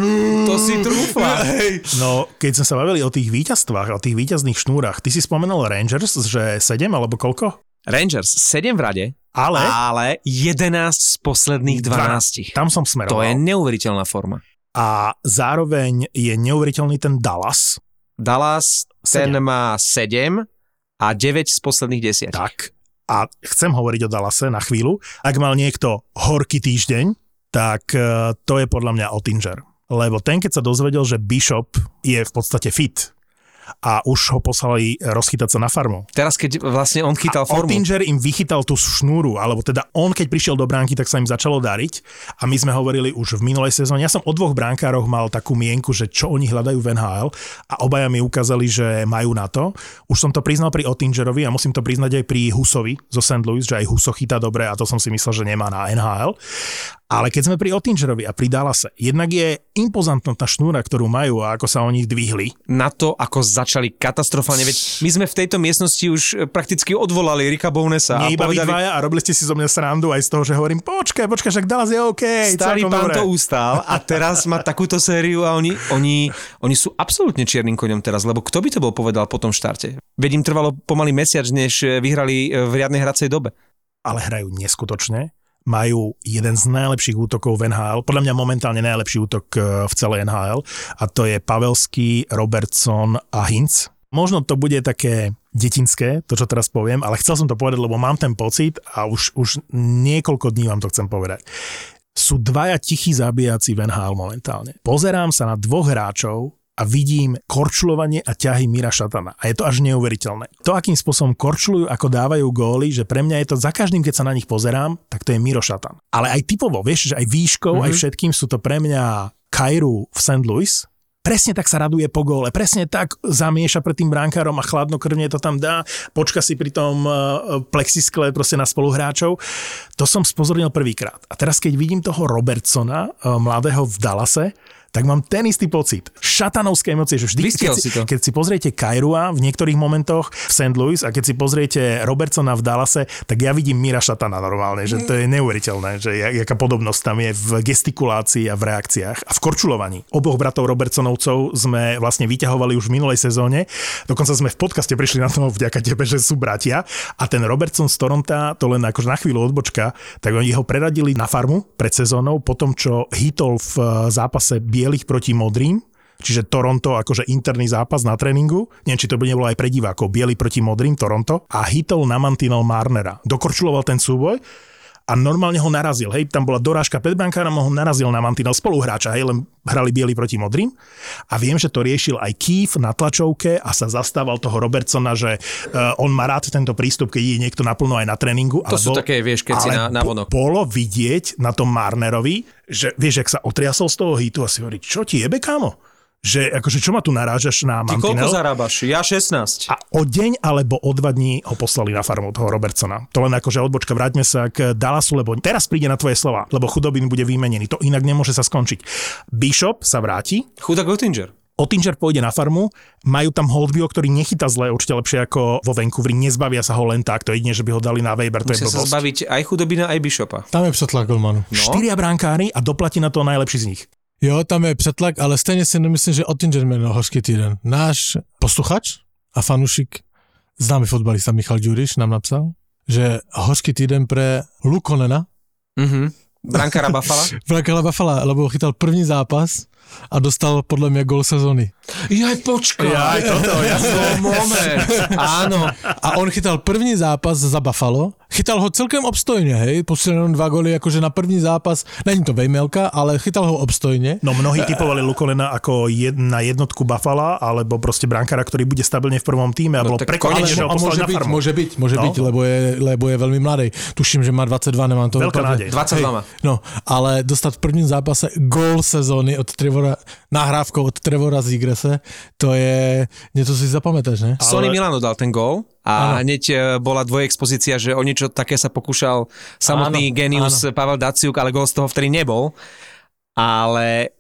To si trúfa. Hej. No, keď sme sa bavili o tých víťazstvách, o tých víťazných šnúrach, ty si spomenul Rangers, že 7 alebo koľko? Rangers 7 v rade, Ale ale 11 z posledných 12. tam som To smeroval. je neuveriteľná forma. A zároveň je neuveriteľný ten Dallas. Dallas, ten Sedem. má 7 a 9 z posledných 10. Tak. A chcem hovoriť o Dallase na chvíľu. Ak mal niekto horký týždeň, tak eh, to je podľa mňa Ottinger. Lebo ten, keď sa dozvedel, že Bishop je v podstate fit a už ho poslali rozchytať sa na farmu. Teraz, keď vlastne on chytal A formu. Ottinger im vychytal tú šnúru, alebo teda on, keď prišiel do bránky, tak sa im začalo dariť. A my sme hovorili už v minulej sezóne. Ja som o dvoch bránkároch mal takú mienku, že čo oni hľadajú v NHL a obaja mi ukázali, že majú na to. Už som to priznal pri Ottingerovi a musím to priznať aj pri Husovi zo St. Louis, že aj Huso chytá dobre a to som si myslel, že nemá na NHL. Ale keď sme pri Ottingerovi a pri Dallase, jednak je impozantná tá šnúra, ktorú majú a ako sa oni dvihli. na to, ako začali katastrofálne. Veď my sme v tejto miestnosti už e, prakticky odvolali Rika Bownesa a Nie iba vy povedali, a robili ste si zo mňa srandu aj z toho, že hovorím, počkaj, počkaj, však Dallas je OK. starý pán dobre. to ustal a teraz má takúto sériu a oni, oni, oni sú absolútne čiernym koňom teraz, lebo kto by to bol povedal po tom štarte? Veď im trvalo pomaly mesiac, než e, vyhrali e, v riadnej hracej dobe. ale hrajú neskutočne. Majú jeden z najlepších útokov v NHL, podľa mňa momentálne najlepší útok eh, v celej NHL a to je Pavelský, Robertson a Hinz. Možno to bude také detinské, to čo teraz poviem, ale chcel som to povedať, lebo mám ten pocit a už, už niekoľko dní vám to chcem povedať. Sú dvaja tichí zabíjaci v NHL momentálne. Pozerám sa na dvoch hráčov, a vidím korčulovanie a ťahy Mira Šatana. A je to až neuveriteľné. To, akým spôsobom korčulujú, ako dávajú góly, že pre mňa je to za každým, keď sa na nich pozerám, tak to je Miro Šatan. Ale aj typovo, vieš, že aj výškou, mm-hmm. aj všetkým sú to pre mňa Kairu v St. Louis, presne tak sa raduje po góle, presne tak zamieša pred tým bránkárom a chladnokrvne to tam dá, počka si pri tom uh, plexiskle proste na spoluhráčov. To som spozornil prvýkrát. A teraz, keď vidím toho Robertsona, uh, mladého v Dallase, tak mám ten istý pocit. Šatanovské emócie, že vždy, keď si, to. keď si pozriete Kairua v niektorých momentoch v St. Louis a keď si pozriete Robertsona v Dallase, tak ja vidím Mira Šatana normálne, že to je neuveriteľné, že jak- jaká podobnosť tam je v gestikulácii a v reakciách a v korčulovaní. Oboch bratov Robertsonovcov sme vlastne vyťahovali už v minulej sezóne, dokonca sme v podcaste prišli na to vďaka tebe, že sú bratia a ten Robertson z Toronta, to len akože na chvíľu odbočka, tak oni ho preradili na farmu pred sezónou, po tom, čo hitol v eh, zápase bielých proti modrým, Čiže Toronto akože interný zápas na tréningu, neviem, či to by nebolo aj pre divákov, biely proti modrým Toronto. A hitol na mantinel Marnera. Dokorčuloval ten súboj a normálne ho narazil, hej, tam bola dorážka pred brankárom, ho narazil na mantinel spoluhráča, hej, len hrali biely proti modrým a viem, že to riešil aj Keith na tlačovke a sa zastával toho Robertsona, že uh, on má rád tento prístup, keď je niekto naplno aj na tréningu. To sú také, vieš, keď si na- na vonok. bolo vidieť na tom Marnerovi, že vieš, jak sa otriasol z toho hitu a si hovorí, čo ti jebe, kámo? Že akože čo ma tu narážaš na Ty koľko zarábaš? Ja 16. A o deň alebo o dva dní ho poslali na farmu toho Robertsona. To len akože odbočka, vráťme sa k Dallasu, lebo teraz príde na tvoje slova, lebo chudobin bude vymenený. To inak nemôže sa skončiť. Bishop sa vráti, Chudák Oettinger. Ottinger pôjde na farmu, majú tam Holdview, ktorý nechytá zle, určite lepšie ako vo Vancouveri, nezbavia sa ho len tak, to jedine, že by ho dali na Weber, to Musia je sa blbosť. zbaviť aj chudobina, aj Bishopa. Tam je přetlak Golmanu. No. Štyria brankári a doplatí na to najlepší z nich. Jo, tam je přetlak, ale stejně si nemyslím, že Ottinger měl hořký týden. Náš posluchač a fanušik, známý fotbalista Michal Ďuriš nám napsal, že hořký týden pre Lukonena, Mhm. Brankára Buffalo. Brakala Buffalo, lebo chytal první zápas a dostal podle mě gol sezóny. Jaj, počkaj. Jaj, toto, jasno. moment. Áno. A on chytal první zápas za Buffalo, chytal ho celkem obstojně, hej, posledně jenom dva goly, jakože na první zápas, není to vejmelka, ale chytal ho obstojně. No mnohí typovali Lukolena ako jed, na jednotku Buffalo, alebo proste brankára, ktorý bude stabilne v prvom týme a No bolo konečne, že ho môže na byť, farmu. môže byť, môže No. byť, lebo je, lebo je veľmi mladý. Tuším, že má 22, nemám to Veľká nádej. 22 má. No, ale dostať v prvním zápase gól sezóny od Trevora, nahrávkou od Trevora Zigrese, to je, niečo si zapamätáš, ne? Sony Milano dal ten gól a hneď e, bola dvojexpozícia, že o niečo také sa pokúšal samotný Áno, genius Pavel Daciuk, ale gól z toho vtedy nebol. Ale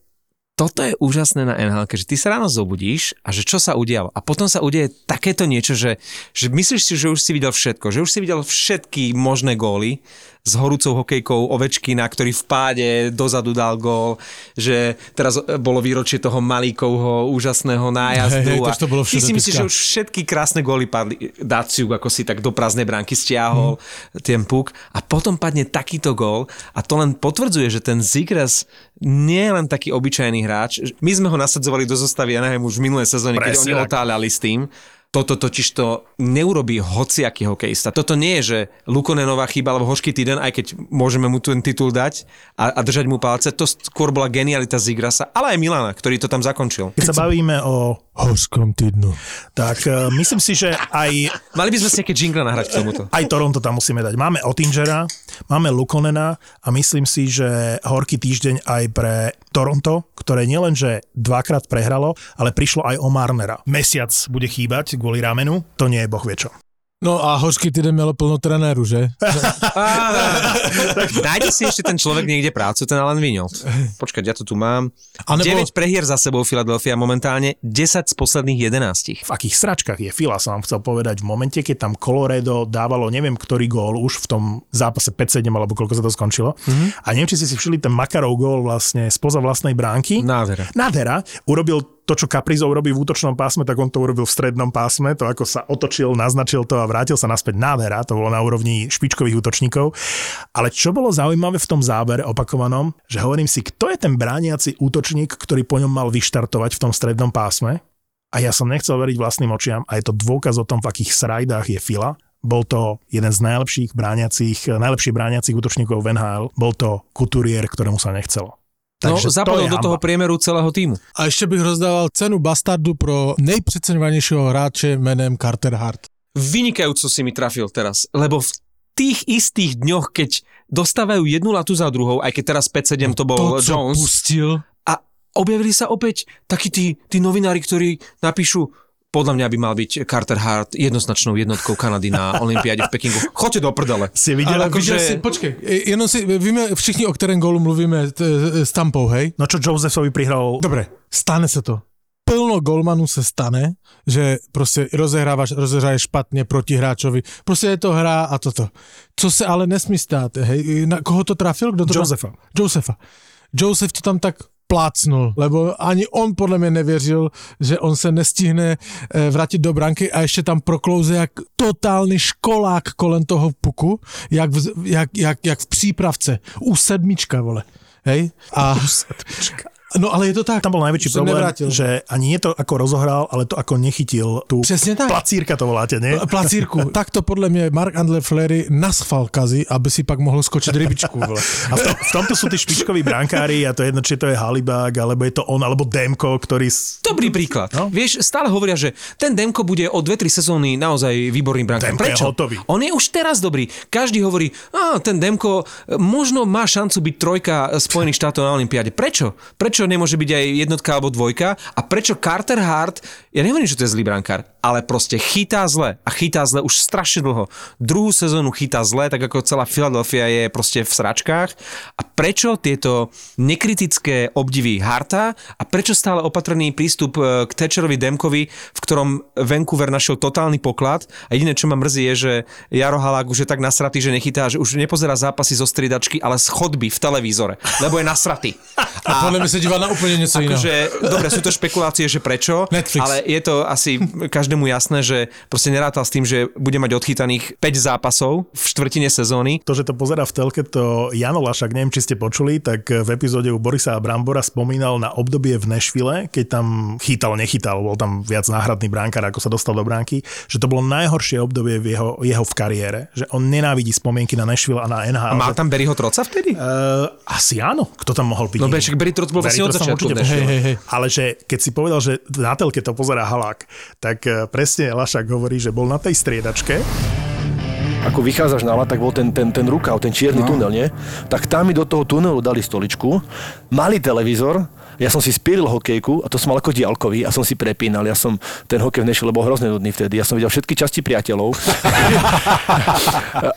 toto je úžasné na NHL, že ty sa ráno zobudíš a že čo sa udialo. A potom sa udeje takéto niečo, že, že myslíš si, že už si videl všetko, že už si videl všetky možné góly s horúcou hokejkou Ovečkina, ktorý v páde dozadu dal gól, že teraz bolo výročie toho Malíkovho úžasného nájazdu. Hej, hej, to, to bolo a ty si myslíš, že už všetky krásne góly padli. Daciuk ako si tak do prázdnej bránky stiahol hmm. ten puk a potom padne takýto gól a to len potvrdzuje, že ten Zigras nie je len taký obyčajný hráč. My sme ho nasadzovali do zostavy Anaheim už v minulé sezóne, keď oni otáľali s tým toto totiž to neurobí hociaký hokejista. Toto nie je, že Lukonenová chyba alebo hošký týden, aj keď môžeme mu ten titul dať a, a držať mu palce. To skôr bola genialita Zigrasa, ale aj Milana, ktorý to tam zakončil. Keď sa bavíme o horskom týdnu, tak uh, myslím si, že aj... Mali by sme si nejaké jingle nahrať k tomuto. Aj Toronto tam musíme dať. Máme Ottingera, máme Lukonena a myslím si, že horký týždeň aj pre Toronto, ktoré nielenže dvakrát prehralo, ale prišlo aj o Marnera. Mesiac bude chýbať kvôli ramenu, to nie je boh vie čo. No a hořký týden mělo plno trenéru, že? Nájde si ešte ten človek niekde prácu, ten Alan Vignold. Počkať, ja to tu mám. A nebo... 9 prehier za sebou Philadelphia momentálne, 10 z posledných 11. V akých sračkách je Fila, som vám chcel povedať. V momente, keď tam Colorado dávalo neviem ktorý gól už v tom zápase 5-7 alebo koľko sa to skončilo. Mm-hmm. A neviem, či si si všili ten Makarov gól vlastne spoza vlastnej bránky. Nádhera. Nádhera. Urobil to, čo Kaprizov robí v útočnom pásme, tak on to urobil v strednom pásme, to ako sa otočil, naznačil to a vrátil sa naspäť nádhera, to bolo na úrovni špičkových útočníkov. Ale čo bolo zaujímavé v tom zábere opakovanom, že hovorím si, kto je ten brániaci útočník, ktorý po ňom mal vyštartovať v tom strednom pásme? A ja som nechcel veriť vlastným očiam a je to dôkaz o tom, v akých srajdách je Fila. Bol to jeden z najlepších brániacich, najlepších brániacich útočníkov v NHL. Bol to Couturier, ktorému sa nechcelo. Takže no, zapadol do toho priemeru celého týmu. A ešte bych rozdával cenu Bastardu pro nejpřeceňovanejšieho hráče menem Carter Hart. Vynikajúco si mi trafil teraz, lebo v tých istých dňoch, keď dostávajú jednu latu za druhou, aj keď teraz 5-7 to bol to, Jones. pustil. A objavili sa opäť takí tí, tí novinári, ktorí napíšu podľa mňa by mal byť Carter Hart jednoznačnou jednotkou Kanady na Olympiáde v Pekingu. Choďte do prdele. Si videl, Ale viděl že... si, počkej, jenom si, víme všichni, o kterém gólu mluvíme t, s Tampou, hej? No čo Josephovi prihral? Dobre, stane sa to. Plno golmanu se stane, že prostě rozehrávaš, rozehráš špatně proti hráčovi. Prostě je to hra a toto. Co se ale nesmí stát, hej? Na koho to trafil? Kdo to Josefa. Trafil? Josefa. Josef to tam tak plácnul, lebo ani on podle mě nevěřil, že on se nestihne eh, vrátit do branky a ještě tam proklouze jak totálny školák kolem toho puku, jak v, jak, jak, jak v přípravce. U sedmička, vole. Hej? A. No ale je to tak. Tam bol najväčší problém, nevrátil. že ani nie to ako rozohral, ale to ako nechytil tú Přesně tak. placírka to voláte, nie? Placírku. Takto podľa mňa Mark Andle Flery naschval kazy, aby si pak mohol skočiť rybičku. Vole. A v, tom, v tomto sú tí špičkoví brankári a to je jedno, či to je Halibák, alebo je to on, alebo Demko, ktorý... Dobrý príklad. No? Vieš, stále hovoria, že ten Demko bude o 2-3 sezóny naozaj výborný brankár. Demko Prečo? je hotový. On je už teraz dobrý. Každý hovorí, a ten Demko možno má šancu byť trojka Spojených štátov na Olympiáde. Prečo? Prečo nemôže byť aj jednotka alebo dvojka a prečo Carter Hart, ja nehovorím, že to je zlý brankár, ale proste chytá zle a chytá zle už strašne dlho. Druhú sezónu chytá zle, tak ako celá Philadelphia je proste v sračkách a prečo tieto nekritické obdivy Harta a prečo stále opatrný prístup e, k Thatcherovi Demkovi, v ktorom Vancouver našiel totálny poklad a jediné, čo ma mrzí je, že Jaro Halák už je tak nasratý, že nechytá, že už nepozerá zápasy zo striedačky, ale z chodby v televízore, lebo je nasratý. A, a podľa mňa sa díva na úplne niečo iného. Akože, dobre, sú to špekulácie, že prečo, Netflix. ale je to asi každému jasné, že proste nerátal s tým, že bude mať odchytaných 5 zápasov v štvrtine sezóny. To, že to pozera v telke, to Jano Lašak, neviem, či ste počuli, tak v epizóde u Borisa a Brambora spomínal na obdobie v Nešvile, keď tam chytal, nechytal, bol tam viac náhradný bránkar, ako sa dostal do bránky, že to bolo najhoršie obdobie v jeho, jeho v kariére, že on nenávidí spomienky na Nešvile a na NHL. A mal tam Berryho Troca vtedy? Uh, asi áno. Kto tam mohol byť? No však Berry Troc bol vlastne od začiatku. Hej, hej, hej. Ale že keď si povedal, že na telke to pozerá Halák, tak eh, presne Lašak hovorí, že bol na tej striedačke ako vychádzaš na tak bol ten, ten, ten rukav, ten čierny no. tunel, nie? Tak tam mi do toho tunelu dali stoličku, malý televízor Ja som si spíril hokejku a to som mal ako diálkový a som si prepínal. Ja som ten hokej v Nešville bol hrozne nudný vtedy. Ja som videl všetky časti priateľov.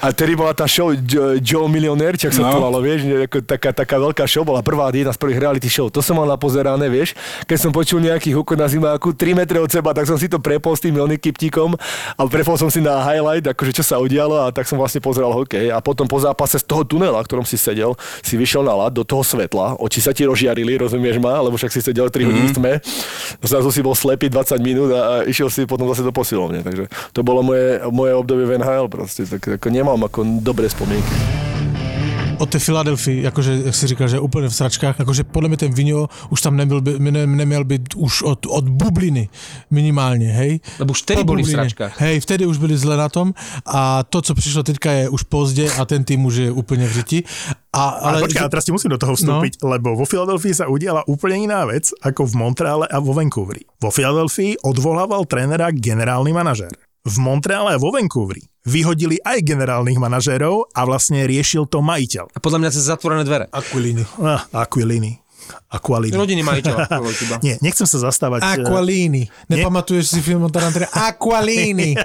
a tedy bola tá show Joe, Millionaire, ak sa No. volalo, vieš, ako taká, taká veľká show, bola prvá jedna z prvých reality show. To som mal napozerané, vieš. Keď som počul nejaký hukot na zimáku 3 metre od seba, tak som si to prepol s tým Kiptíkom a prepol som si na highlight, akože čo sa udialo a tak som vlastne pozeral hokej. A potom po zápase z toho tunela, v ktorom si sedel, si vyšiel na lad do toho svetla, oči sa ti rozžiarili, rozumieš ma, lebo však si sedel 3 hodiny v tme, zrazu si bol slepý 20 minút a, a išiel si potom zase do posilovne. Takže to bolo moje, moje obdobie v NHL proste, tak ako nemám ako dobré spomienky. O té Filadelfii, jakože, jak jsi říkal, že je úplně v sračkách, jakože podle mě ten Vino už tam nebyl, by, ne, neměl být už od, od bubliny minimálně, hej? Lebo už vtedy Po boli v sračkách. Hej, vtedy už byli zle na tom a to, co přišlo teďka je už pozdě a ten tým už je úplně v řiti. A, Ale, ale, počkaj, ale teraz ti musím do toho vstúpiť, no. lebo vo Filadelfii sa udiala úplne iná vec ako v Montreale a vo Vancouveri. Vo Filadelfii odvolával trénera generálny manažér. V Montreale a vo Vancouveri vyhodili aj generálnych manažérov a vlastne riešil to majiteľ. A podľa mňa cez zatvorené dvere. Aquilini. Ah, Aquilini. Aqualini. Rodiny majiteľa. Nie, nechcem sa zastávať... eh, Aqualini. Nepamatuješ si film od Tarantino? Aqualini.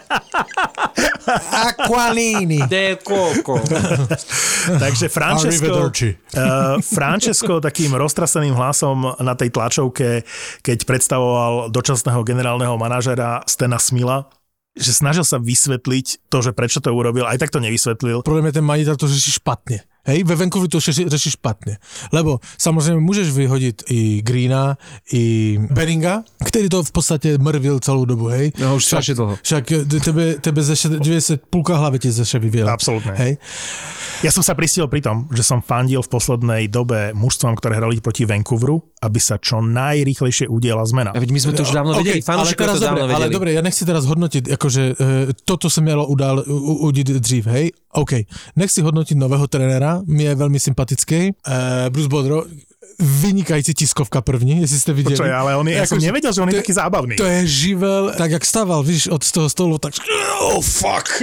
Aqualini. De Coco. Takže Francesco, uh, Francesco takým roztraseným hlasom na tej tlačovke, keď predstavoval dočasného generálneho manažera Stena Smila, že snažil sa vysvetliť to, že prečo to urobil, aj tak to nevysvetlil. Podle mě ten majitel to řeší špatně. Hej, ve Vancouveru to řeší, řeší špatně. Lebo samozřejmě můžeš vyhodit i Greena, i Beringa, který to v podstatě mrvil celou dobu, hej. No, už strašne dlho. Však e, tebe, tebe zeše, 90, půlka hlavy ti zeše vyvěla. Absolútne. Hej. Ja som sa pristiel pri tom, že som fandil v poslednej dobe mužstvom, ktoré hrali proti Vancouveru, aby sa čo najrýchlejšie udiela zmena. A veď my sme to už dávno vedeli, Okay, ale fanúšikov teraz to dobre, dávno ale vedeli. dobre, ja nechci teraz hodnotiť, akože e, toto sa mělo udál, u, udít dřív, hej? OK. Nechci hodnotiť nového mi je veľmi sympatický. E, Bruce Bodro, vynikající tiskovka první, jestli jste viděli. Počkaj, ale on je, ja som nevedel, že on je taký zábavný. To je živel, tak jak stával, víš, od toho stolu, tak oh fuck.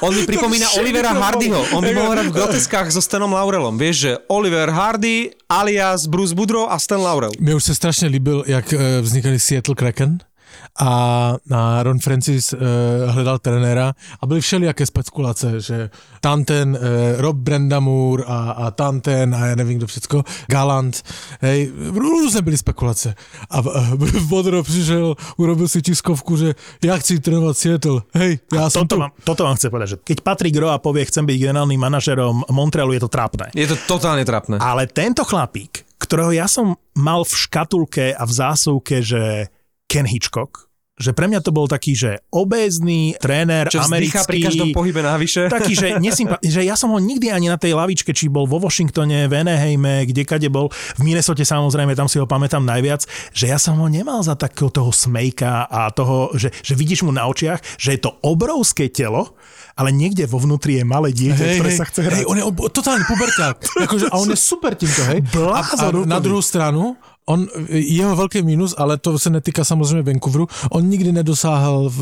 On mi pripomína Olivera Hardyho. On by mohol hrať v groteskách so Stanom Laurelom. Vieš, že Oliver Hardy alias Bruce Boudreau a Stan Laurel. Mně už se strašně líbil, jak eh, vznikali Seattle Kraken a, a Ron Francis uh, hledal trenéra a byly všelijaké spekulace, že tam ten uh, Rob Brandamur a, a tam ten a já nevím kdo všecko, Galant, hej, různé byly spekulace. A uh, Bodro přišel, urobil si tiskovku, že já chci trénovat Seattle, hej, já jsem Toto tu. vám, toto vám chce povedať, že keď Patrick Roa povie, chcem byť generálnym manažerom Montrealu, je to trápne. Je to totálne trapné. Ale tento chlapík, ktorého ja som mal v škatulke a v zásuvke, že Ken Hitchcock, že pre mňa to bol taký, že obézny tréner Čo americký. pri každom pohybe navyše. Taký, že, nesympa- že ja som ho nikdy ani na tej lavičke, či bol vo Washingtone, v kde kade bol, v Minnesota samozrejme, tam si ho pamätám najviac, že ja som ho nemal za takého toho smejka a toho, že, že vidíš mu na očiach, že je to obrovské telo, ale niekde vo vnútri je malé dieťa, ktoré sa chce hrať. hej, on je ob- totálny puberták. Jakože, a on je super tímto, hej. A, a Blázon na druhou stranu, on, jeho velký mínus, ale to se netýká samozřejmě Vancouveru, on nikdy nedosáhl v,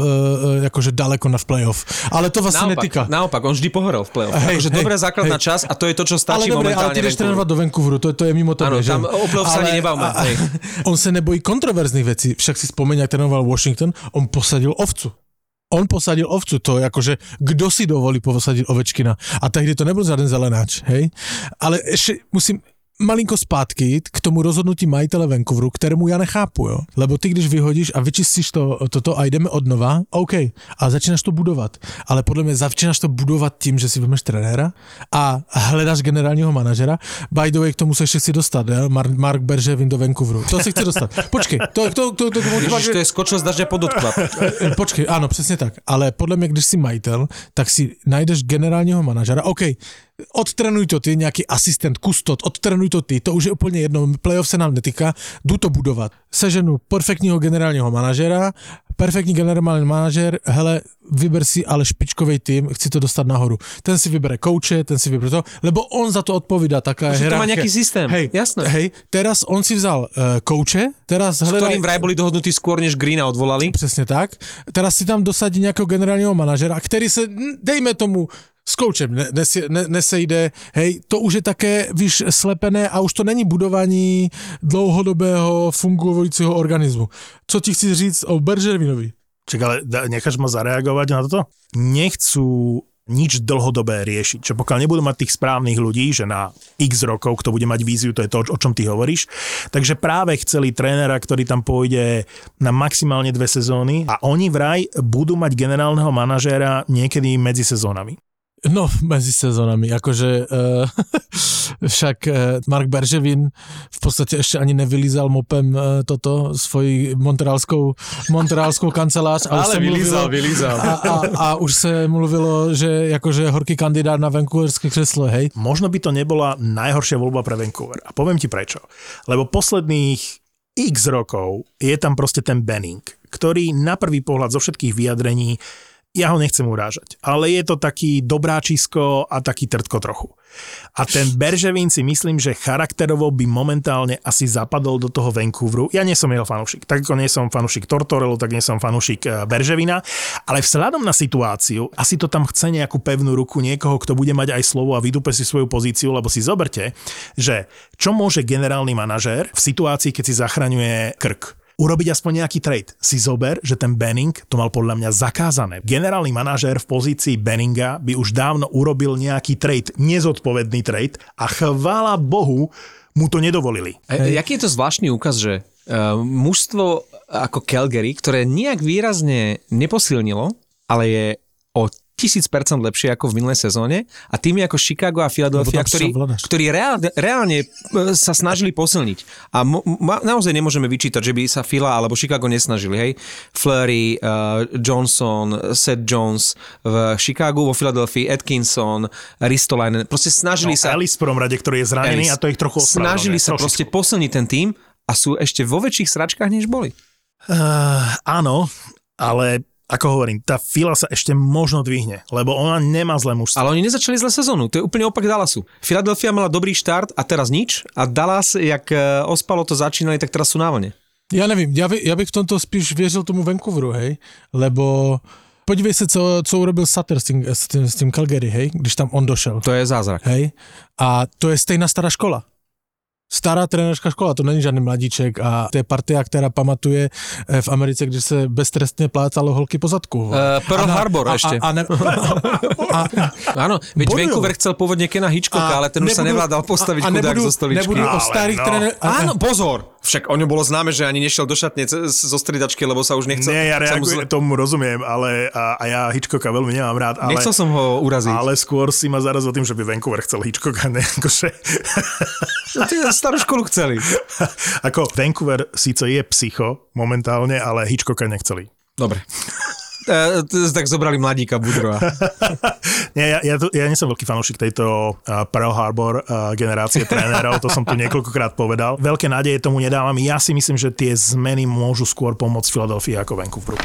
e, jakože daleko na v playoff. Ale to vlastně netýka. naopak, on vždy pohorel v play-off. Hej, Akože hej, dobrá základná hej. čas a to je to, čo ale stačí dobre, ale momentálne ty jdeš trénovat do Vancouveru, to, to je mimo tebe, že? tam o playoff sa ani nebavme, hej. on se nebojí kontroverzných vecí, však si spomeň, jak trénoval Washington, on posadil ovcu. On posadil ovcu, to je akože, kdo si dovolí posadiť ovečkina. A tehdy to nebyl žiaden zelenáč, hej? Ale ešte musím, malinko zpátky k tomu rozhodnutí majitele Vancouveru, kterému já nechápu, jo. Lebo ty, když vyhodíš a vyčistíš to, toto a jdeme od nova, OK, a začínáš to budovat. Ale podle mě začínáš to budovat tím, že si vemeš trenéra a hledáš generálního manažera. By the way, k tomu se ještě chci dostat, jo? Mark, Mark Bergevin do Vancouveru. To si chci dostat. Počkej, to, to, to, to, to, Ježiš, to je skočil z dažďa pod odklad. Počkej, ano, přesně tak. Ale podle mě, když jsi majitel, tak si najdeš generálního manažera. OK, odtrenuj to ty, nějaký asistent, kustot, odtrenuj to ty, to už je úplně jedno, playoff se nám netýká, jdu to budovat. Seženu perfektního generálního manažera, perfektní generální manažer, hele, vyber si ale špičkový tým, chci to dostat nahoru. Ten si vybere kouče, ten si vybere to, lebo on za to odpovídá, taká Že to má nejaký systém, Hej, jasné. Hej, teraz on si vzal uh, kouče, teraz S hľadaj... ktorým vraj boli dohodnutí skôr, než Greena odvolali. Přesně tak. Teraz si tam dosadí nějakého generálního manažera, který se, dejme tomu, s koučem ne, nese, ne, nesejde, hej, to už je také, víš, slepené a už to není budování dlouhodobého fungujícího organismu. Co ti chci říct o Beržervinovi? Čak, ale necháš ma zareagovať na toto? Nechcú nič dlhodobé riešiť. Čo pokiaľ nebudú mať tých správnych ľudí, že na x rokov, kto bude mať víziu, to je to, o čom ty hovoríš. Takže práve chceli trénera, ktorý tam pôjde na maximálne dve sezóny a oni vraj budú mať generálneho manažéra niekedy medzi sezónami. No, mezi sezónami, akože uh, však uh, Mark Berževin v podstatě ještě ani nevylízal mopem uh, toto, svoji montrealskou, montrealskou kancelář. A se mluvilo, vylízal. a, a, a už se mluvilo, že jakože horký kandidát na Vancouverské křeslo, hej. Možno by to nebola najhoršia voľba pre Vancouver. A poviem ti prečo. Lebo posledných x rokov je tam proste ten Benning, ktorý na prvý pohľad zo všetkých vyjadrení ja ho nechcem urážať, ale je to taký dobráčisko a taký trtko trochu. A ten Berževín si myslím, že charakterovo by momentálne asi zapadol do toho Vancouveru. Ja nie som jeho fanúšik. Tak ako nie som fanúšik Tortorelu, tak nie som fanúšik eh, Berževina. Ale vzhľadom na situáciu, asi to tam chce nejakú pevnú ruku niekoho, kto bude mať aj slovo a vydupe si svoju pozíciu, lebo si zoberte, že čo môže generálny manažér v situácii, keď si zachraňuje krk urobiť aspoň nejaký trade. Si zober, že ten Benning to mal podľa mňa zakázané. Generálny manažér v pozícii Benninga by už dávno urobil nejaký trade, nezodpovedný trade a chvála Bohu mu to nedovolili. E, jaký je to zvláštny úkaz, že uh, mužstvo ako Calgary, ktoré nejak výrazne neposilnilo, ale je 1000% lepšie ako v minulej sezóne a tými ako Chicago a Philadelphia, ktorí, ktorí reálne, reálne e, sa snažili posilniť. A mo, ma, naozaj nemôžeme vyčítať, že by sa Phila alebo Chicago nesnažili. Hej? Fleury, uh, Johnson, Seth Jones v Chicagu, vo Philadelphii, Atkinson, Ristolainen. Proste snažili No, sa... Alice v prvom rade, ktorý je zranený Alice. a to ich trochu. Snažili sa Trošičku. proste posilniť ten tým a sú ešte vo väčších sračkách, než boli. Uh, áno, ale ako hovorím, tá fila sa ešte možno dvihne, lebo ona nemá zlé mužstvo. Ale oni nezačali zle sezónu, to je úplne opak Dallasu. Philadelphia mala dobrý štart a teraz nič a Dallas, jak e, ospalo to začínali, tak teraz sú na vlne. Já nevím, já, by, já bych v tomto spíš věřil tomu Vancouveru, hej, lebo podívej se, co, co urobil Sutter s tím, s, tím, s tím Calgary, hej, když tam on došel. To je zázrak. Hej, a to je stejná stará škola. Stará trenérská škola, to není žádný mladíček a to je partia, která pamatuje eh, v Americe, když se beztrestně plácalo holky po zadku. Uh, Pearl na- Harbor a, ešte. A, a, ne, a, Áno, veď Bojujú. Vancouver chcel pôvodne Kena Hitchcocka, ale ten už sa nebudu- nevládal postaviť a, a chudák nebudu, zo stoličky. Nebudu o starých no. trenér... a- Áno, pozor! Však o ňom bolo známe, že ani nešiel do šatne zo stridačky, lebo sa už nechcel... Nie, ja reagujem, zle- tomu rozumiem, ale a, a ja Hitchcocka veľmi nemám rád, ale, Nechcel som ho uraziť. ale skôr si ma zaraz o tým, že by Vancouver chcel Hitchcocka, ne, akože, No, ty starú školu chceli. ako Vancouver síce je psycho momentálne, ale Hitchcocka nechceli. Dobre. E, tak zobrali mladíka Budrova. Nie, ja, ja, ja nie som veľký fanúšik tejto uh, Pearl Harbor uh, generácie trénerov, to som tu niekoľkokrát povedal. Veľké nádeje tomu nedávam. Ja si myslím, že tie zmeny môžu skôr pomôcť Philadelphia ako Vancouveru.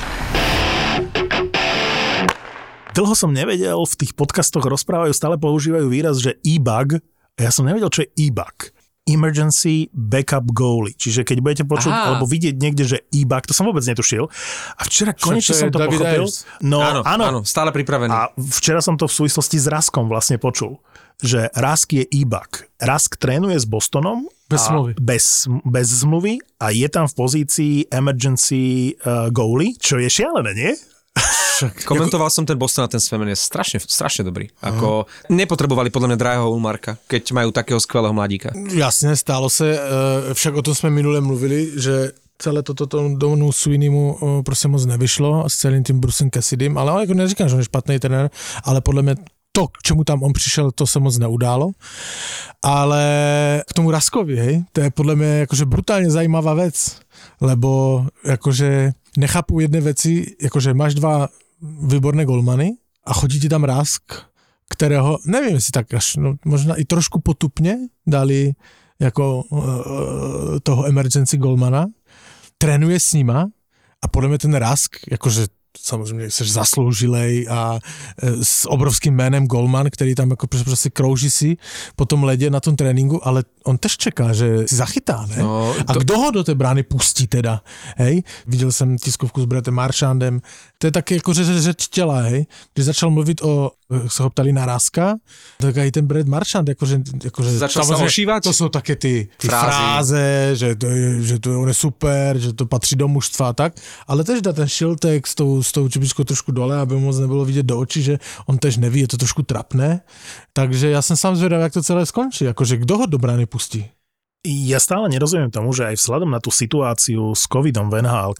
Dlho som nevedel, v tých podcastoch rozprávajú, stále používajú výraz, že e-bug. Ja som nevedel, čo je e-bug. Emergency Backup Goalie. Čiže keď budete počuť Aha. alebo vidieť niekde, že e-bug, to som vôbec netušil. A včera konečne som to David pochopil. Ayers. No áno, áno, áno, stále pripravený. a včera som to v súvislosti s Raskom vlastne počul, že Rask je e-bug. Rask trénuje s Bostonom Bez zmluvy. Bez, bez zmluvy a je tam v pozícii emergency uh, goalie, čo je šialené, nie? Komentoval som ten Boston a ten Svemen je strašne, strašne dobrý. Ako nepotrebovali podľa mňa drahého Ulmarka, keď majú takého skvelého mladíka. Jasně, stálo se, eh, však o tom jsme minule mluvili, že celé toto to Donu Sweeneymu eh, prostě moc nevyšlo s celým tím Brusem Cassidym, ale jako neříkám, že on je špatný trenér, ale podle mě to, k čemu tam on přišel, to se moc neudálo. Ale k tomu Raskovi, hej, to je podle mě jakože brutálně zajímavá věc, lebo jakože nechápu jedné věci, jakože máš dva výborné golmany a chodí ti tam Rask, kterého, nevím, jestli tak až, no, možná i trošku potupně dali jako uh, toho emergency golmana, trénuje s nima A podle mě ten Rask, jakože samozřejmě jsi zasloužilej a e, s obrovským jménem Golman, který tam jako prostě, krouží si po tom ledě na tom tréninku, ale on tež čeká, že si zachytá, ne? No, a to- kdo ho do té brány pustí teda, hej? Viděl jsem tiskovku s Bretem Maršandem, to je taky jako řeč těla, hej? Když začal mluvit o, jak se ho ptali na Raska, tak i ten Brett Marchand, jakože, jakože Začal sa samozřejmě ošívať? To jsou také ty, ty Frázy. fráze, že to, je, že to je, on je super, že to patří do mužstva a tak, ale tež dá ten šiltek s tou, s tou čepičkou trošku dole, aby mu moc nebylo vidět do očí, že on tež neví, je to trošku trapné. Takže já jsem sám zvědav, jak to celé skončí, jakože kdo ho do brány pustí. Ja stále nerozumiem tomu, že aj vzhľadom na tú situáciu s covidom v nhl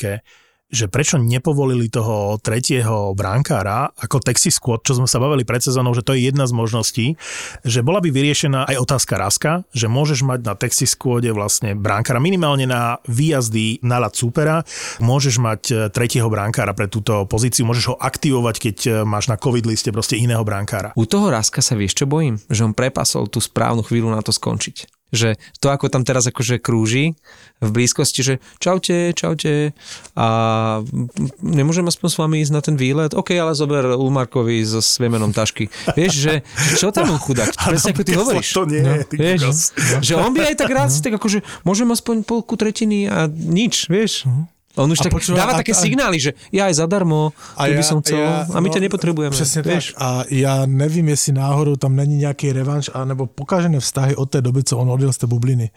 že prečo nepovolili toho tretieho bránkára ako Texas Squad, čo sme sa bavili pred sezónou, že to je jedna z možností, že bola by vyriešená aj otázka Raska, že môžeš mať na Texas Squade vlastne bránkára minimálne na výjazdy na ľad súpera, môžeš mať e, tretieho bránkára pre túto pozíciu, môžeš ho aktivovať, keď e, máš na covid liste proste iného bránkára. U toho Raska sa vieš, čo bojím? Že on prepasol tú správnu chvíľu na to skončiť. Že to, ako tam teraz akože krúži v blízkosti, že čaute, čaute a nemôžem aspoň s vami ísť na ten výlet? OK, ale zober Ulmarkovi so sviemenom tašky. Vieš, že čo tam on chudák? Presne ako ty hovoríš. To nie, no, vieš, že on by aj tak rád si tak akože môžem aspoň polku tretiny a nič, vieš. On už A tak počúva- dáva a- také a- signály, že ja aj zadarmo, a by som chcel, a my ťa nepotrebujeme. Přesně vieš. tak. A já nevím, jestli náhodou tam není nějaký revanš, anebo pokažené vztahy od té doby, co on odjel z té bubliny.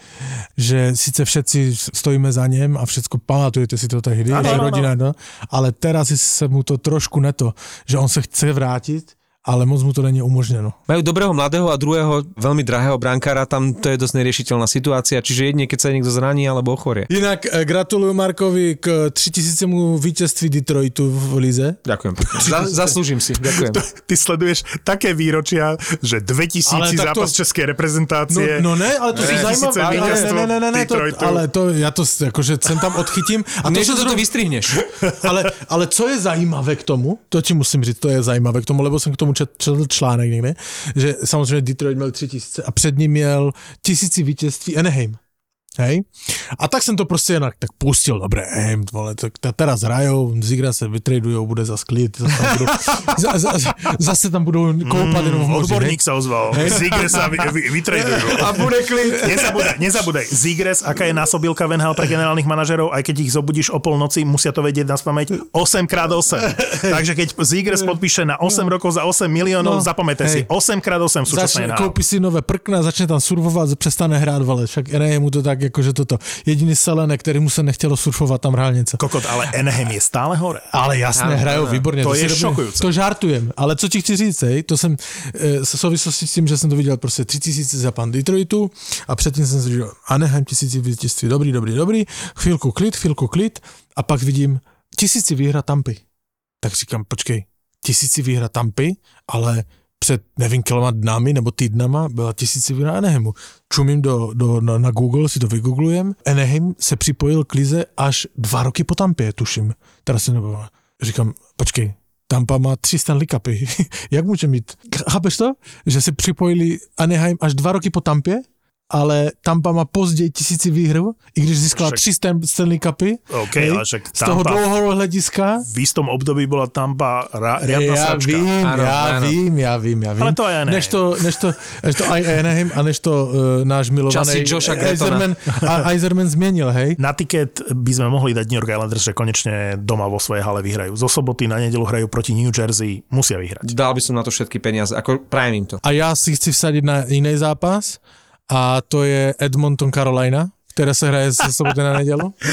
Že sice všetci stojíme za něm a všetko pamatujete si to tehdy, Ano, že rodina, no, ale teraz se mu to trošku neto, že on se chce vrátit, ale moc mu to není umožněno. Majú dobrého mladého a druhého veľmi drahého brankára, tam to je dosť neriešiteľná situácia, čiže jedine keď sa niekto zraní alebo ochorie. Jinak eh, gratuluju Markovi k 3000 vítězství Detroitu v Lize. Ďakujem. Za, zaslúžim si, ďakujem. Ty sleduješ také výročia, že 2000 Ale tak to- zápas českej No, reprezentácie. no ne, ale to jsou 2000 zajímavé. Ale, vítězstvo ne, ne, ne, ne, to, ale to, já to jakože sem tam odchytím. A to, že to zrovna- vystrihneš. ale, ale co je zajímavé k tomu, to ti musím říct, to je zajímavé k tomu, lebo jsem k tomu čet, četl článek někde, že samozřejmě Detroit měl 3000 a před ním měl tisíci vítězství Anaheim. Hej? A tak jsem to prostě jinak tak pustil, dobré, hej, vole, tak ta- teraz hrajou, Zigra se vytradujou, bude za klid, zase tam budou, za, za, zase tam budou koupat jenom v? Odborník sa ozval. Zigres sa vy, vy, vytradujú. A bude klid. Nezabúdaj, nezabúdaj. Zigres, aká je násobilka v NHL pre generálnych manažerov, aj keď ich zobudíš o polnoci, musia to vedieť na spameť 8x8. Takže keď Zigres podpíše na 8 rokov za 8 miliónov, No, zapamätajte si, hej. 8x8 v súčasnej si nové prkna, začne tam surfovat, přestane hrát, vole, však Anaheim mu to tak, jakože toto. Jediný Selene, který mu se nechtělo surfovat, tam hrál něco. Kokot, ale Anaheim je stále hore. Ale jasné, hrajou výborně. To si je šokujúce. To žartujem, ale co ti chci říct, hej, to jsem e, v souvislosti s tím, že jsem to viděl prostě 3000 za pan Detroitu a předtím jsem si říkal, Anaheim tisíci vítězství, dobrý, dobrý, dobrý, chvilku klid, chvilku klid a pak vidím tisíci výhra Tampy. Tak říkám, počkej, tisíci výhra Tampy, ale před nevím kiloma dnami nebo týdnama byla tisíci výhra Anaheimu. Čumím do, do, na, na Google, si to vygooglujem. Anaheim se připojil k lize až dva roky po Tampě, tuším. Teda si nebo Říkám, počkej, Tampa má tři Stanley Cupy. Jak může mít? Chápeš to? Že si připojili Anaheim až dva roky po Tampě, ale Tampa má později tisíci výhru, i když získala Však- tři Stan- Stanley Cupy. OK, hej, ale však z toho dlouhého hlediska. V istom období bola Tampa ra, riadna já sračka. vím, Áno, já áno. vím, já vím, já vím. Ale to aj Anaheim. Než to, než to, než to aj Anaheim a než to uh, náš milovaný. Eiserman, a Eiserman změnil, hej? Na tiket by sme mohli dať New York Islanders, že konečne doma vo svojej hale vyhrajú. Zo soboty na nedelu hrajú proti New Jersey, musia vyhrať. Dal by som na to všetky peniaze, ako prajem im to. A já si chci vsadit na jiný zápas a to je Edmonton Carolina, které se hraje ze soboty na nedělu.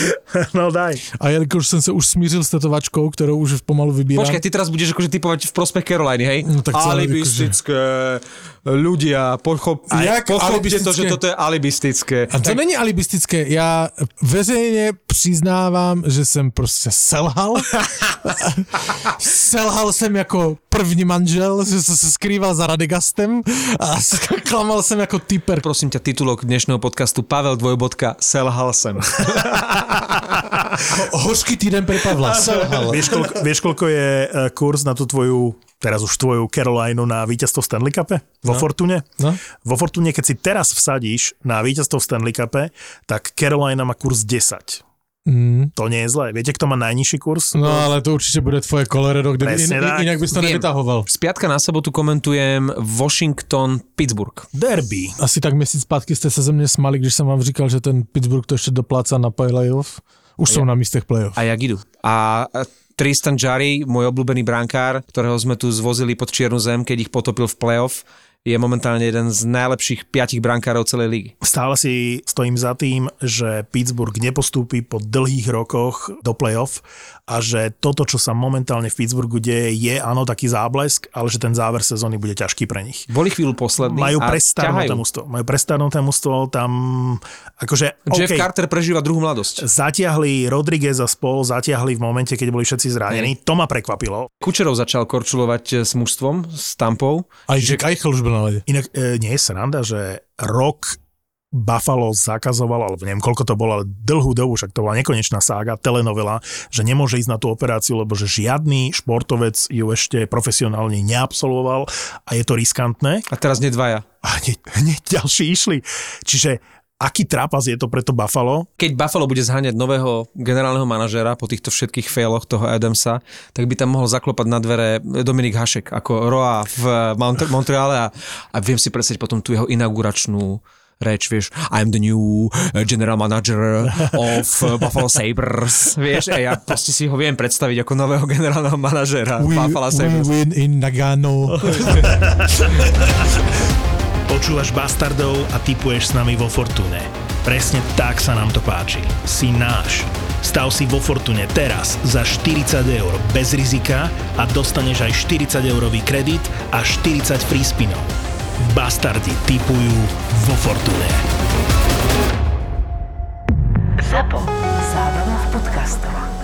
No daj. A jelikož jsem se už smířil s tetovačkou, kterou už pomalu vybírám. Počkaj, ty teraz budeš akože typovať v prospech Caroliny, hej? No, tak alibistické ľudia, pochop, A jak pochopte to, že toto je alibistické. A to není alibistické. Já veřejně přiznávám, že jsem prostě selhal. selhal jsem jako první manžel, že jsem se skrýval za Radegastem a klamal jsem jako typer. Prosím ťa, titulok dnešného podcastu Pavel dvojbodka Selhal sem. Hořký týden pre Pavla. Selhal. Vieš, koľko, vieš, koľko je eh, kurz na tú tvoju, teraz už tvoju Carolinu na víťazstvo v Stanley Cupe? Vo No. Fortune? No. Vo Fortune, keď si teraz vsadíš na víťazstvo v Stanley Cupe, tak Carolina má kurz 10. Mm. To nie je zlé. Viete, kto má najnižší kurz? No ale to určite bude tvoje Colorado, kde in, Presne in, tak. inak by si to Viem. nevytahoval. Z piatka na sobotu komentujem Washington, Pittsburgh. Derby. Asi tak měsíc zpátky jste se ze mě smali, když jsem vám říkal, že ten Pittsburgh to ještě dopláca na playoff. Už jsou na místech playoff. A jak idú. A a Tristan Jarry, môj obľúbený brankár, ktorého sme tu zvozili pod Čiernu zem, keď ich potopil v playoff, je momentálne jeden z najlepších piatich brankárov celej ligy. Stále si stojím za tým, že Pittsburgh nepostúpi po dlhých rokoch do playoff a že toto, čo sa momentálne v Pittsburghu deje, je áno taký záblesk, ale že ten záver sezóny bude ťažký pre nich. Boli chvíľu poslední Majú prestarnuté mužstvo. Majú prestarnuté mužstvo, tam akože... Jeff OK, Carter prežíva druhú mladosť. Zatiahli Rodriguez a spol, zatiahli v momente, keď boli všetci zranení. To ma prekvapilo. Kučerov začal korčulovať s mužstvom, s Tampou. A Jack Eichel už na ledě. Inak e, nie je sranda, že rok Buffalo zakazovalo, alebo neviem koľko to bolo, ale dlhú dobu, však to bola nekonečná sága, telenovela, že nemôže ísť na tú operáciu, lebo že žiadny športovec ju ešte profesionálne neabsolvoval a je to riskantné. A teraz nedvaja. A hneď, hneď ďalší išli. Čiže aký trápas je to pre to Buffalo? Keď Buffalo bude zháňať nového generálneho manažera po týchto všetkých failoch toho Adamsa, tak by tam mohol zaklopať na dvere Dominik Hašek ako Roa v Mont- Montreale a, a viem si predstaviť potom tú jeho inauguračnú reč, vieš, I'm the new general manager of Buffalo Sabres, vieš, a ja proste si ho viem predstaviť ako nového generálneho manažera Buffalo we Sabres. win in Nagano. Počúvaš Bastardov a typuješ s nami vo Fortune. Presne tak sa nám to páči. Si náš. Stav si vo Fortune teraz za 40 eur bez rizika a dostaneš aj 40 eurový kredit a 40 free spinov. Bastardi typujú vo Fortune. ZAPO. Zábrná v podcastovách.